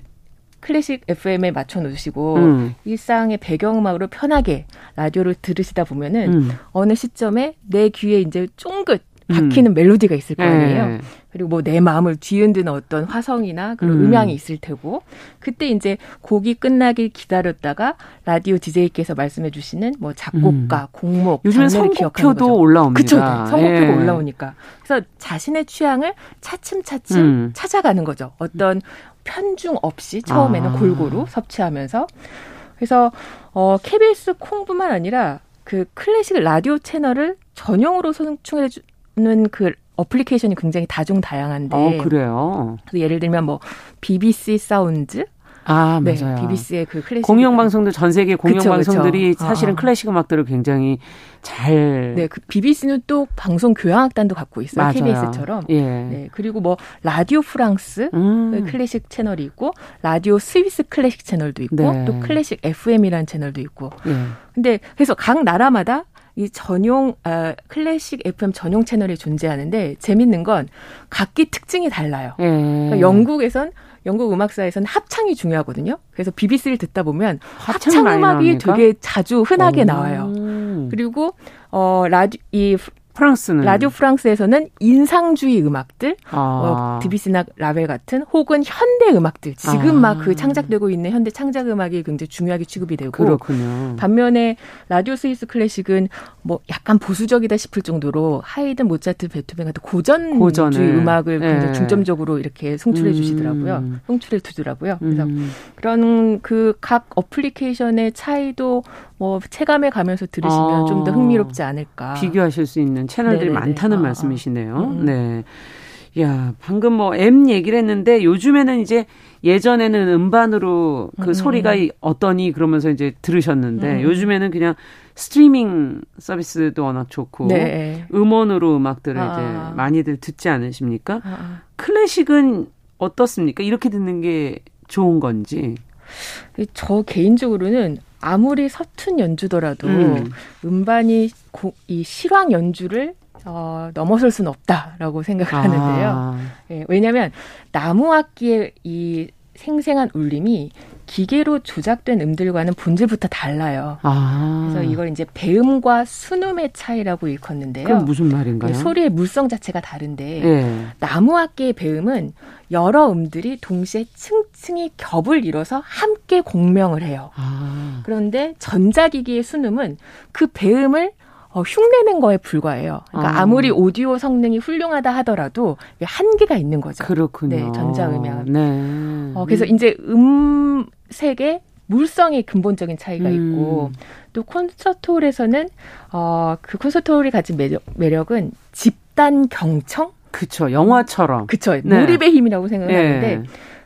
클래식 FM에 맞춰 놓으시고 음. 일상의 배경음악으로 편하게 라디오를 들으시다 보면은 음. 어느 시점에 내 귀에 이제 쫑긋 박히는 음. 멜로디가 있을 거 아니에요. 네. 그리고 뭐 내 마음을 뒤흔드는 어떤 화성이나 그런 음. 음향이 있을 테고 그때 이제 곡이 끝나길 기다렸다가 라디오 디제이께서 말씀해 주시는 뭐 작곡가, 음. 곡목, 요즘에 선곡표도 올라옵니다. 그쵸, 네. 선곡표가 예. 올라오니까 그래서 자신의 취향을 차츰차츰 음. 찾아가는 거죠. 어떤 편중 없이 처음에는 아. 골고루 섭취하면서 그래서 어 KBS 콩뿐만 아니라 그 클래식 라디오 채널을 전용으로 송충해 주는 그 어플리케이션이 굉장히 다종다양한데. 어, 그래요. 예를 들면 뭐 BBC Sounds, 아, 네, 맞아요. BBC의 그 클래식 공영 방송들 전 세계 공영 방송들이 사실은 어. 클래식 음악들을 굉장히 잘 네, 그 BBC는 또 방송 교향악단도 갖고 있어요. 맞아요. KBS처럼. 예. 네. 그리고 뭐 라디오 프랑스 음. 클래식 채널이 있고 라디오 스위스 클래식 채널도 있고 네. 또 클래식 FM이라는 채널도 있고. 예. 근데 그래서 각 나라마다 이 전용 아, 클래식 FM 전용 채널이 존재하는데 재밌는 건 각기 특징이 달라요. 예. 그러니까 영국에선 영국 음악사에서는 합창이 중요하거든요. 그래서 BBC를 듣다 보면 합창 음악이 되게 자주 흔하게 오. 나와요. 그리고 어 라디 이 프랑스는 라디오 프랑스에서는 인상주의 음악들, 아. 어, 드비스나 라벨 같은 혹은 현대 음악들 지금 아. 막그 창작되고 있는 현대 창작 음악이 굉장히 중요하게 취급이 되고 그렇군요. 반면에 라디오 스위스 클래식은 뭐 약간 보수적이다 싶을 정도로 하이든, 모차트, 베토벤 같은 고전주의 고전을. 음악을 굉장히 네. 중점적으로 이렇게 송출해 음. 주시더라고요. 송출해 두더라고요. 그래서 음. 그런 그 각 어플리케이션의 차이도 뭐 체감해 가면서 들으시면 아. 좀더 흥미롭지 않을까. 비교하실 수 있는 채널들이 네네네. 많다는 아, 아. 말씀이시네요. 음. 네. 야, 방금 뭐 M 얘기를 했는데 요즘에는 이제 예전에는 음반으로 그 음. 소리가 어떠니 그러면서 이제 들으셨는데 음. 요즘에는 그냥 스트리밍 서비스도 워낙 좋고 네. 음원으로 음악들을 아. 이제 많이들 듣지 않으십니까? 아, 아. 클래식은 어떻습니까? 이렇게 듣는 게 좋은 건지. 저 개인적으로는 아무리 서툰 연주더라도 음. 반이이 실황 연주를 어, 넘어설 수는 없다라고 생각을 아. 하는데요. 예, 왜냐하면 나무 악기의 이 생생한 울림이 기계로 조작된 음들과는 본질부터 달라요. 아. 그래서 이걸 이제 배음과 순음의 차이라고 일컫는데요. 그럼 무슨 말인가요? 소리의 물성 자체가 다른데 네. 나무 악기의 배음은 여러 음들이 동시에 층층이 겹을 이뤄서 함께 공명을 해요. 아. 그런데 전자기기의 순음은 그 배음을 어, 흉내낸 거에 불과해요. 그러니까 아. 무리 오디오 성능이 훌륭하다 하더라도 한계가 있는 거죠. 그렇군요. 네, 전자음향. 네. 어, 그래서 이제 음색의 물성이 근본적인 차이가 음. 있고 또 콘서트홀에서는 어, 그 콘서트홀이 가진 매력, 매력은 집단 경청? 그쵸, 영화처럼. 그쵸, 네. 몰입의 힘이라고 생각하는데 네.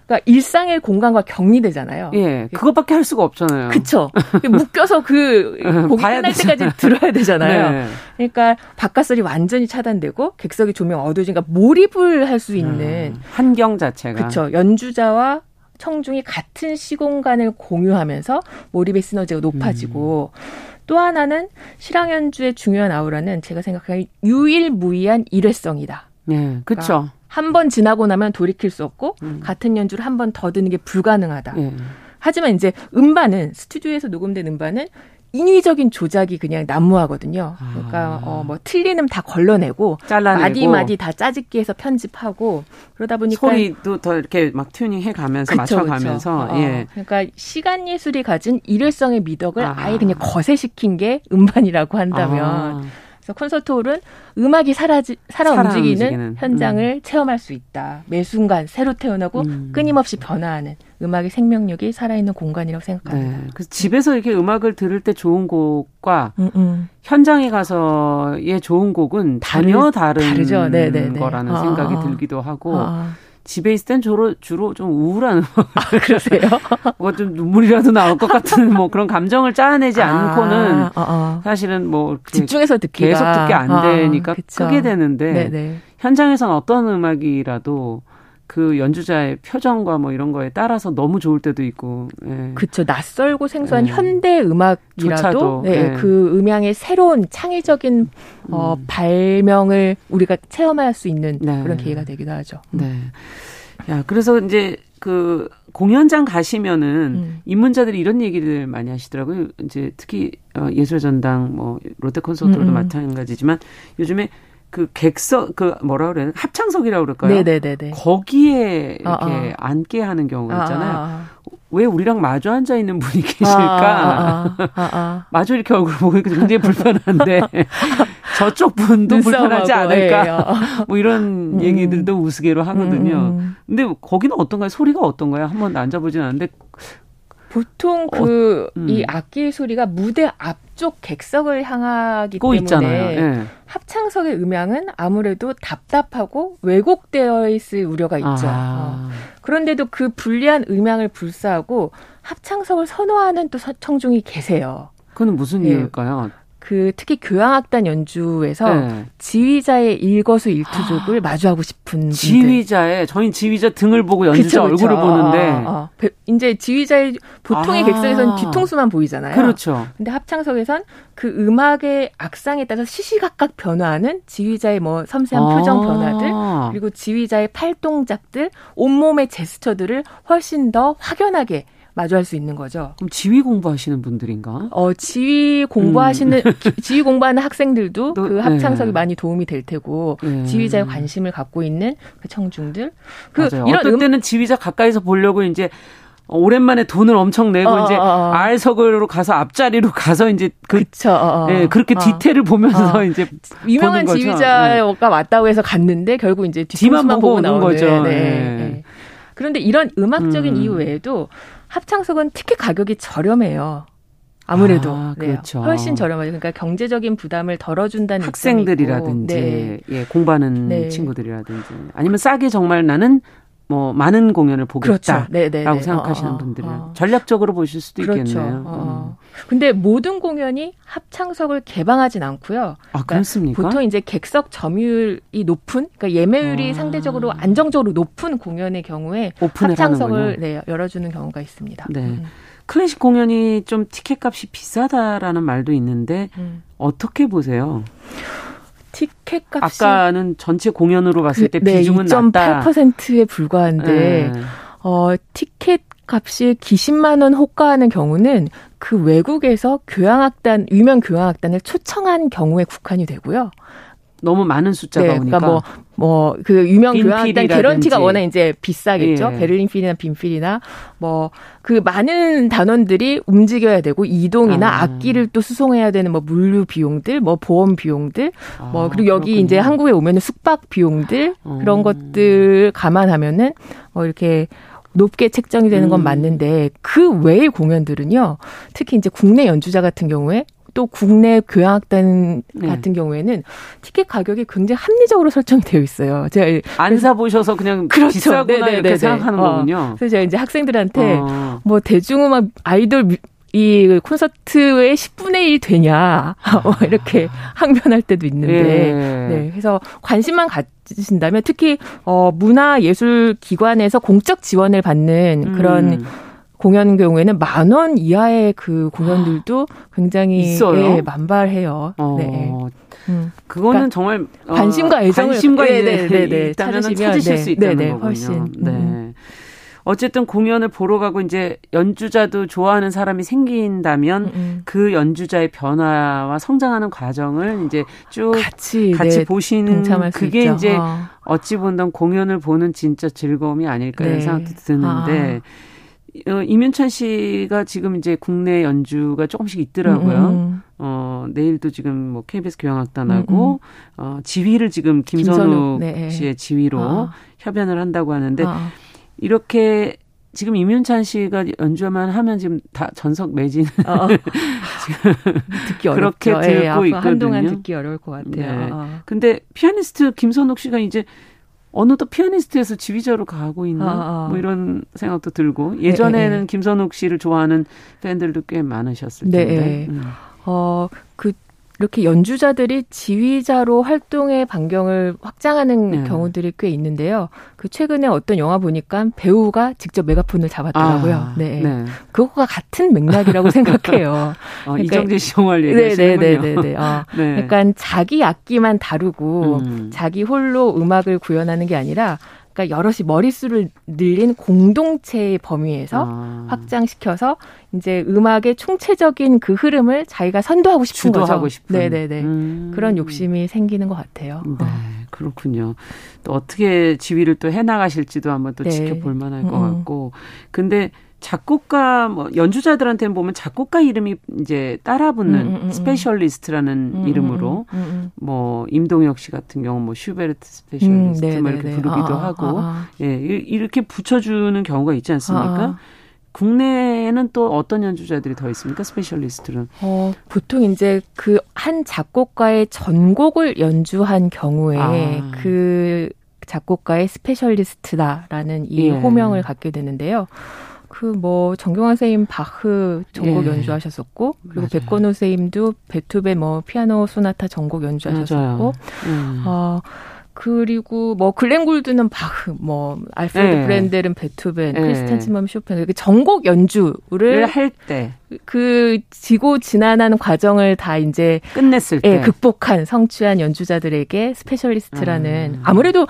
그러니까 일상의 공간과 격리되잖아요. 예, 그것밖에 할 수가 없잖아요. 그쵸. (laughs) 묶여서 그 곡이 끝날 되잖아. 때까지 들어야 되잖아요. 네. 그러니까 바깥소리 완전히 차단되고 객석이 조명 어두워지니까 몰입을 할 수 있는 음, 환경 자체가 그쵸. 연주자와 청중이 같은 시공간을 공유하면서 몰입의 시너지가 높아지고 음. 또 하나는 실황 연주의 중요한 아우라는 제가 생각하기에 유일무이한 일회성이다. 네, 그렇죠. 한 번 지나고 나면 돌이킬 수 없고 음. 같은 연주를 한 번 더 듣는 게 불가능하다. 예. 하지만 이제 음반은 스튜디오에서 녹음된 음반은 인위적인 조작이 그냥 난무하거든요. 그러니까 아. 어뭐 틀린 음다 걸러내고 잘라내고. 마디 마디 다 짜집기 해서 편집하고 그러다 보니까 소리도 더 이렇게 막 튜닝해 가면서 맞춰 가면서 어, 예. 그러니까 시간 예술이 가진 일회성의 미덕을 아. 아예 그냥 거세시킨 게 음반이라고 한다면 아. 그래서 콘서트 홀은 음악이 사라지, 살아, 살아 움직이는, 움직이는, 현장을 음. 체험할 수 있다. 매 순간 새로 태어나고 음. 끊임없이 변화하는 음악의 생명력이 살아있는 공간이라고 생각합니다. 네. 그래서 집에서 이렇게 음악을 들을 때 좋은 곡과 음, 음. 현장에 가서의 좋은 곡은 전혀 다른 다르죠. 네, 네, 네. 거라는 아, 생각이 아, 들기도 하고 아. 집에 있을 땐 주로, 주로 좀 우울한 (laughs) 아, 그러세요? (laughs) 뭐 좀 눈물이라도 나올 것 같은 뭐 그런 감정을 짜내지 아, 않고는 어, 어. 사실은 뭐 집중해서 듣기 계속 듣기 안 아, 되니까 끄게 되는데 네네. 현장에선 어떤 음악이라도 그 연주자의 표정과 뭐 이런 거에 따라서 너무 좋을 때도 있고. 예. 그렇죠. 낯설고 생소한 예. 현대 음악이라도 네, 예. 그 음향의 새로운 창의적인 어, 음. 발명을 우리가 체험할 수 있는 네. 그런 기회가 되기도 하죠. 네. 야, 그래서 이제 그 공연장 가시면은 음. 입문자들이 이런 얘기를 많이 하시더라고요. 이제 특히 어, 예술 전당 뭐 롯데 콘서트도 음. 음. 마찬가지지만 요즘에 그 객석 그 뭐라 그래야 합창석이라고 그럴까요? 네네네. 거기에 이렇게 아, 아. 앉게 하는 경우 아, 있잖아요. 아, 아, 왜 우리랑 마주 앉아 있는 분이 계실까? 아, (laughs) 마주 이렇게 얼굴 보고 굉장히 불편한데 (laughs) 저쪽 분도 불편하지 않을까? 예, (laughs) 뭐 이런 음. 얘기들도 우스개로 하거든요. 음. 근데 거기는 어떤가요? 소리가 어떤가요? 한번 앉아보진 않는데 보통 그이 어, 음. 악기 소리가 무대 앞쪽 객석을 향하기 때문에 있잖아요. 네. 합창석의 음향은 아무래도 답답하고 왜곡되어 있을 우려가 있죠. 아. 어. 그런데도 그 불리한 음향을 불사하고 합창석을 선호하는 또 청중이 계세요. 그건 무슨 네. 이유일까요? 그 특히 교향악단 연주에서 네. 지휘자의 일거수 일투족을 아, 마주하고 싶은. 지휘자의 저희 지휘자 등을 보고 연주자 그쵸, 그쵸. 얼굴을 보는데 아, 아. 이제 지휘자의 보통의 아. 객석에서는 뒤통수만 보이잖아요. 그렇죠. 근데 합창석에선 그 음악의 악상에 따라서 시시각각 변화하는 지휘자의 뭐 섬세한 아. 표정 변화들 그리고 지휘자의 팔동작들 온몸의 제스처들을 훨씬 더 확연하게 마주할 수 있는 거죠. 그럼 지휘 공부하시는 분들인가? 어, 지휘 공부하시는 음. (laughs) 지휘 공부하는 학생들도 또, 그 합창석이 네. 많이 도움이 될 테고 네. 지휘자의 관심을 갖고 있는 그 청중들. 그 맞아요. 이런 어떤 음... 때는 지휘자 가까이서 보려고 이제 오랜만에 돈을 엄청 내고 어, 이제 어, 어. 알석으로 가서 앞자리로 가서 이제 그 그쵸, 어, 어. 예, 그렇게 어. 디테일을 보면서 이제 유명한 지휘자가 네. 왔다고 해서 갔는데 결국 이제 뒤만 보고, 보고 나오는 거죠. 네, 네. 네. 그런데 이런 음악적인 음. 이유 외에도 합창석은 티켓 가격이 저렴해요. 아무래도 아, 네. 그렇죠. 네, 훨씬 저렴하죠. 그러니까 경제적인 부담을 덜어준다는 학생들이라든지 네. 예, 공부하는 네. 친구들이라든지 아니면 싸게 정말 나는 뭐 많은 공연을 보겠다라고 그렇죠. 네, 네, 생각하시는 어, 어, 분들은 어. 전략적으로 보실 수도 그렇죠. 있겠네요. 어. 음. 근데 모든 공연이 합창석을 개방하진 않고요. 아, 그러니까 그렇습니까? 보통 이제 객석 점유율이 높은, 그러니까 예매율이 아. 상대적으로 안정적으로 높은 공연의 경우에 합창석을 네, 열어주는 경우가 있습니다. 네. 음. 클래식 공연이 좀 티켓 값이 비싸다라는 말도 있는데 음. 어떻게 보세요? 티켓 값이 아까는 전체 공연으로 봤을 그, 때 네, 비중은 낮다. 2.8%에 불과한데 네. 어 티켓 값이 기십만 원 호가하는 경우는 그 외국에서 교향악단 유명 교향악단을 초청한 경우에 국한이 되고요. 너무 많은 숫자가 네, 오니까 그러니까 뭐 뭐 그 유명 교향악단 개런티가 워낙 이제 비싸겠죠. 예. 베를린 필이나 빈필이나 뭐 그 많은 단원들이 움직여야 되고 이동이나 아. 악기를 또 수송해야 되는 뭐 물류 비용들, 뭐 보험 비용들, 아, 뭐 그리고 여기 그렇군요. 이제 한국에 오면은 숙박 비용들 어. 그런 것들 감안하면은 뭐 이렇게 높게 책정이 되는 건 음. 맞는데 그 외의 공연들은요. 특히 이제 국내 연주자 같은 경우에 또 국내 교향악단 네. 같은 경우에는 티켓 가격이 굉장히 합리적으로 설정이 되어 있어요. 제가 안 사 보셔서 그냥 그렇죠. 비싸구나 네네네네. 이렇게 생각하는 어. 거군요. 그래서 제가 이제 학생들한테 어. 뭐 대중음악 아이돌 이 콘서트의 10분의 1 되냐 (laughs) 뭐 이렇게 항변할 때도 있는데 예. 네 그래서 관심만 가지신다면 특히 어 문화 예술 기관에서 공적 지원을 받는 그런 음. 공연 경우에는 만 원 이하의 그 공연들도 (gasps) 굉장히 있어요? 예, 만발해요. 어. 네. 음. 그거는 그러니까 정말 어, 관심과 애정을 관심과 네 네 네 네, 네, 있다면 찾으실 네, 수 있다는 네네, 거군요. 훨씬. 네. 음. 어쨌든 공연을 보러 가고 이제 연주자도 좋아하는 사람이 생긴다면 음, 음. 그 연주자의 변화와 성장하는 과정을 이제 쭉 같이, 같이 네, 보시는 그게 있죠. 이제 어. 어찌 본다면 공연을 보는 진짜 즐거움이 아닐까 네. 생각도 드는데 아. 어, 이윤찬 씨가 지금 이제 국내 연주가 조금씩 있더라고요. 음, 음. 어, 내일도 지금 뭐 KBS 교향악단하고 음, 어, 지휘를 지금 김선욱, 김선욱 네. 씨의 지휘로 아. 협연을 한다고 하는데 아. 이렇게 지금 이윤찬 씨가 연주만 하면 지금 다 전석 매진 어, 어. (laughs) 듣기 어렵죠. 그렇게 예, 듣고 예, 있거든요. 한동안 듣기 어려울 것 같아요. 네. 어. 근데 피아니스트 김선욱 씨가 이제 어느덧 피아니스트에서 지휘자로 가고 있나 어, 어. 뭐 이런 생각도 들고 예전에는 네, 네. 김선욱 씨를 좋아하는 팬들도 꽤 많으셨을 네, 텐데. 네. 음. 어그 이렇게 연주자들이 지휘자로 활동의 반경을 확장하는 네. 경우들이 꽤 있는데요. 그 최근에 어떤 영화 보니까 배우가 직접 메가폰을 잡았더라고요. 아, 네. 네. 그거와 같은 맥락이라고 (laughs) 생각해요. 어, 그러니까, 이정재 씨 영화를 얘기하시는군요. 네네네네. 어, (laughs) 네. 약간 자기 악기만 다루고 음. 자기 홀로 음악을 구현하는 게 아니라 그러니까 여럿이 머릿수를 늘린 공동체의 범위에서 아. 확장시켜서 이제 음악의 총체적인 그 흐름을 자기가 선도하고 싶은 주도하고 거죠. 싶은. 네네네. 음. 그런 욕심이 생기는 것 같아요. 네, 그렇군요. 또 어떻게 지휘를 또 해나가실지도 한번 또 네. 지켜볼 만할 것 음. 같고. 근데 작곡가 뭐 연주자들한테는 보면 작곡가 이름이 이제 따라 붙는 음, 음, 음, 음. 스페셜리스트라는 음, 이름으로 뭐 임동혁 씨 같은 경우 뭐 슈베르트 스페셜리스트 네, 뭐 이렇게 네. 부르기도 아, 아, 하고 아, 아. 예 이렇게 붙여주는 경우가 있지 않습니까? 아, 아. 국내에는 또 어떤 연주자들이 더 있습니까? 스페셜리스트는? 어, 보통 이제 그 한 작곡가의 전곡을 연주한 경우에 아. 그 작곡가의 스페셜리스트다라는 이 예. 호명을 갖게 되는데요. 그 뭐 정경화 선생님 바흐 전곡 예. 연주하셨었고 그리고 맞아요. 백건우 선생님도 베토벤 뭐 피아노 소나타 전곡 연주하셨었고 음. 어 그리고 뭐 글렌 굴드는 바흐, 뭐 알프레드 네. 브랜델은 베토벤, 네. 크리스티안 침머만 쇼팽 이렇게 전곡 연주를 할 때 그 지고 지난한 과정을 다 이제 끝냈을 때 예, 극복한 성취한 연주자들에게 스페셜리스트라는 음. 아무래도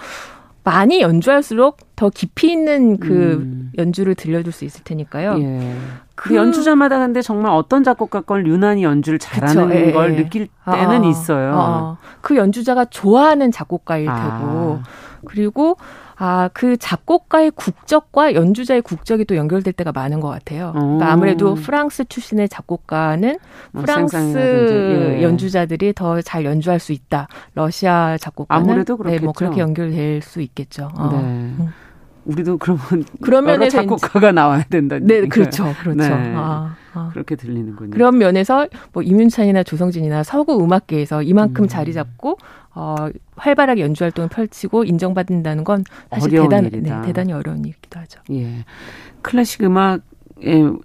많이 연주할수록 더 깊이 있는 그 음. 연주를 들려줄 수 있을 테니까요. 예. 그 연주자마다 근데 정말 어떤 작곡가 걸 유난히 연주를 잘하는 그쵸, 예, 걸 예. 느낄 때는 어, 있어요. 어, 그 연주자가 좋아하는 작곡가일 아. 테고 그리고 아, 그 작곡가의 국적과 연주자의 국적이 또 연결될 때가 많은 것 같아요. 그러니까 아무래도 프랑스 출신의 작곡가는 뭐 프랑스 예. 연주자들이 더 잘 연주할 수 있다. 러시아 작곡가는 아무래도 그렇겠죠. 네, 뭐 그렇게 연결될 수 있겠죠. 어. 네. 음. 우리도 그러면 그러면 작곡가가 나와야 된다. 네, 그렇죠, 그렇죠. 네. 아, 아. 그렇게 들리는군요. 그런 면에서 뭐 이윤찬이나 조성진이나 서구 음악계에서 이만큼 음. 자리 잡고 어, 활발하게 연주 활동을 펼치고 인정받는다는 건 사실 대단, 네, 대단히 어려운 일이기도 하죠. 예. 클래식 음악에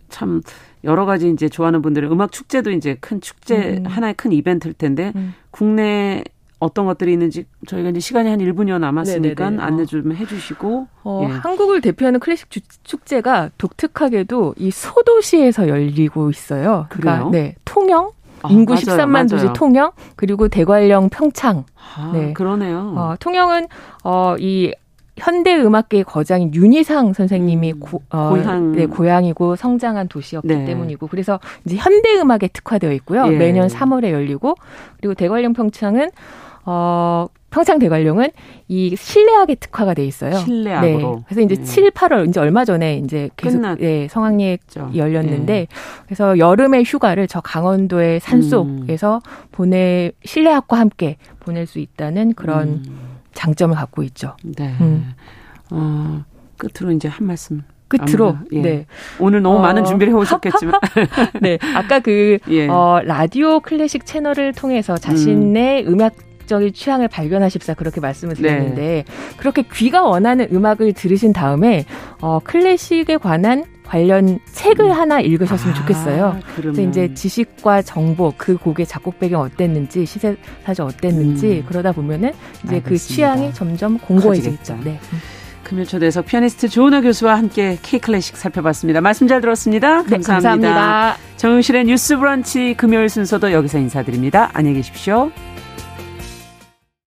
참 여러 가지 이제 좋아하는 분들은 음악 축제도 이제 큰 축제 음. 하나의 큰 이벤트일 텐데 음. 국내 어떤 것들이 있는지 저희가 이제 시간이 한 1분여 남았으니까 네네네. 안내 좀 해주시고 어, 예. 한국을 대표하는 클래식 주, 축제가 독특하게도 이 소도시에서 열리고 있어요. 그러니까 네 통영 아, 인구 맞아요, 13만 맞아요. 도시 통영 그리고 대관령 평창. 아, 네. 그러네요. 어, 통영은 어, 이 현대 음악계의 거장인 윤희상 선생님이 음, 고, 어, 고향. 네, 고향이고 성장한 도시였기 네. 때문이고 그래서 이제 현대 음악에 특화되어 있고요. 예. 매년 3월에 열리고 그리고 대관령 평창은 어, 평창 대관령은 이 실내악에 특화가 돼 있어요. 실내악으로. 네. 그래서 이제 네. 7, 8월 이제 얼마 전에 이제 계속 끝났... 예, 성황리에 열렸는데 네. 그래서 여름의 휴가를 저 강원도의 산속에서 음. 보내 실내악과 함께 보낼 수 있다는 그런 음. 장점을 갖고 있죠. 네. 음. 어, 끝으로 이제 한 말씀 끝으로 예. 네. 오늘 너무 어... 많은 준비를 해오셨겠지만 (laughs) 네 아까 그 (laughs) 예. 어, 라디오 클래식 채널을 통해서 자신의 음. 음악 적인 취향을 발견하십사 그렇게 말씀을 드렸는데 네. 그렇게 귀가 원하는 음악을 들으신 다음에 어, 클래식에 관한 관련 책을 음. 하나 읽으셨으면 아, 좋겠어요. 그러면. 그래서 이제 지식과 정보, 그 곡의 작곡 배경 어땠는지, 시세 사정 어땠는지 음. 그러다 보면은 이제 그 알겠습니다. 그 취향이 점점 공고해지겠죠. 네. 금요 초대에서 피아니스트 조은하 교수와 함께 K 클래식 살펴봤습니다. 말씀 잘 들었습니다. 감사합니다. 네, 감사합니다. 정용실의 뉴스 브런치 금요일 순서도 여기서 인사드립니다. 안녕히 계십시오.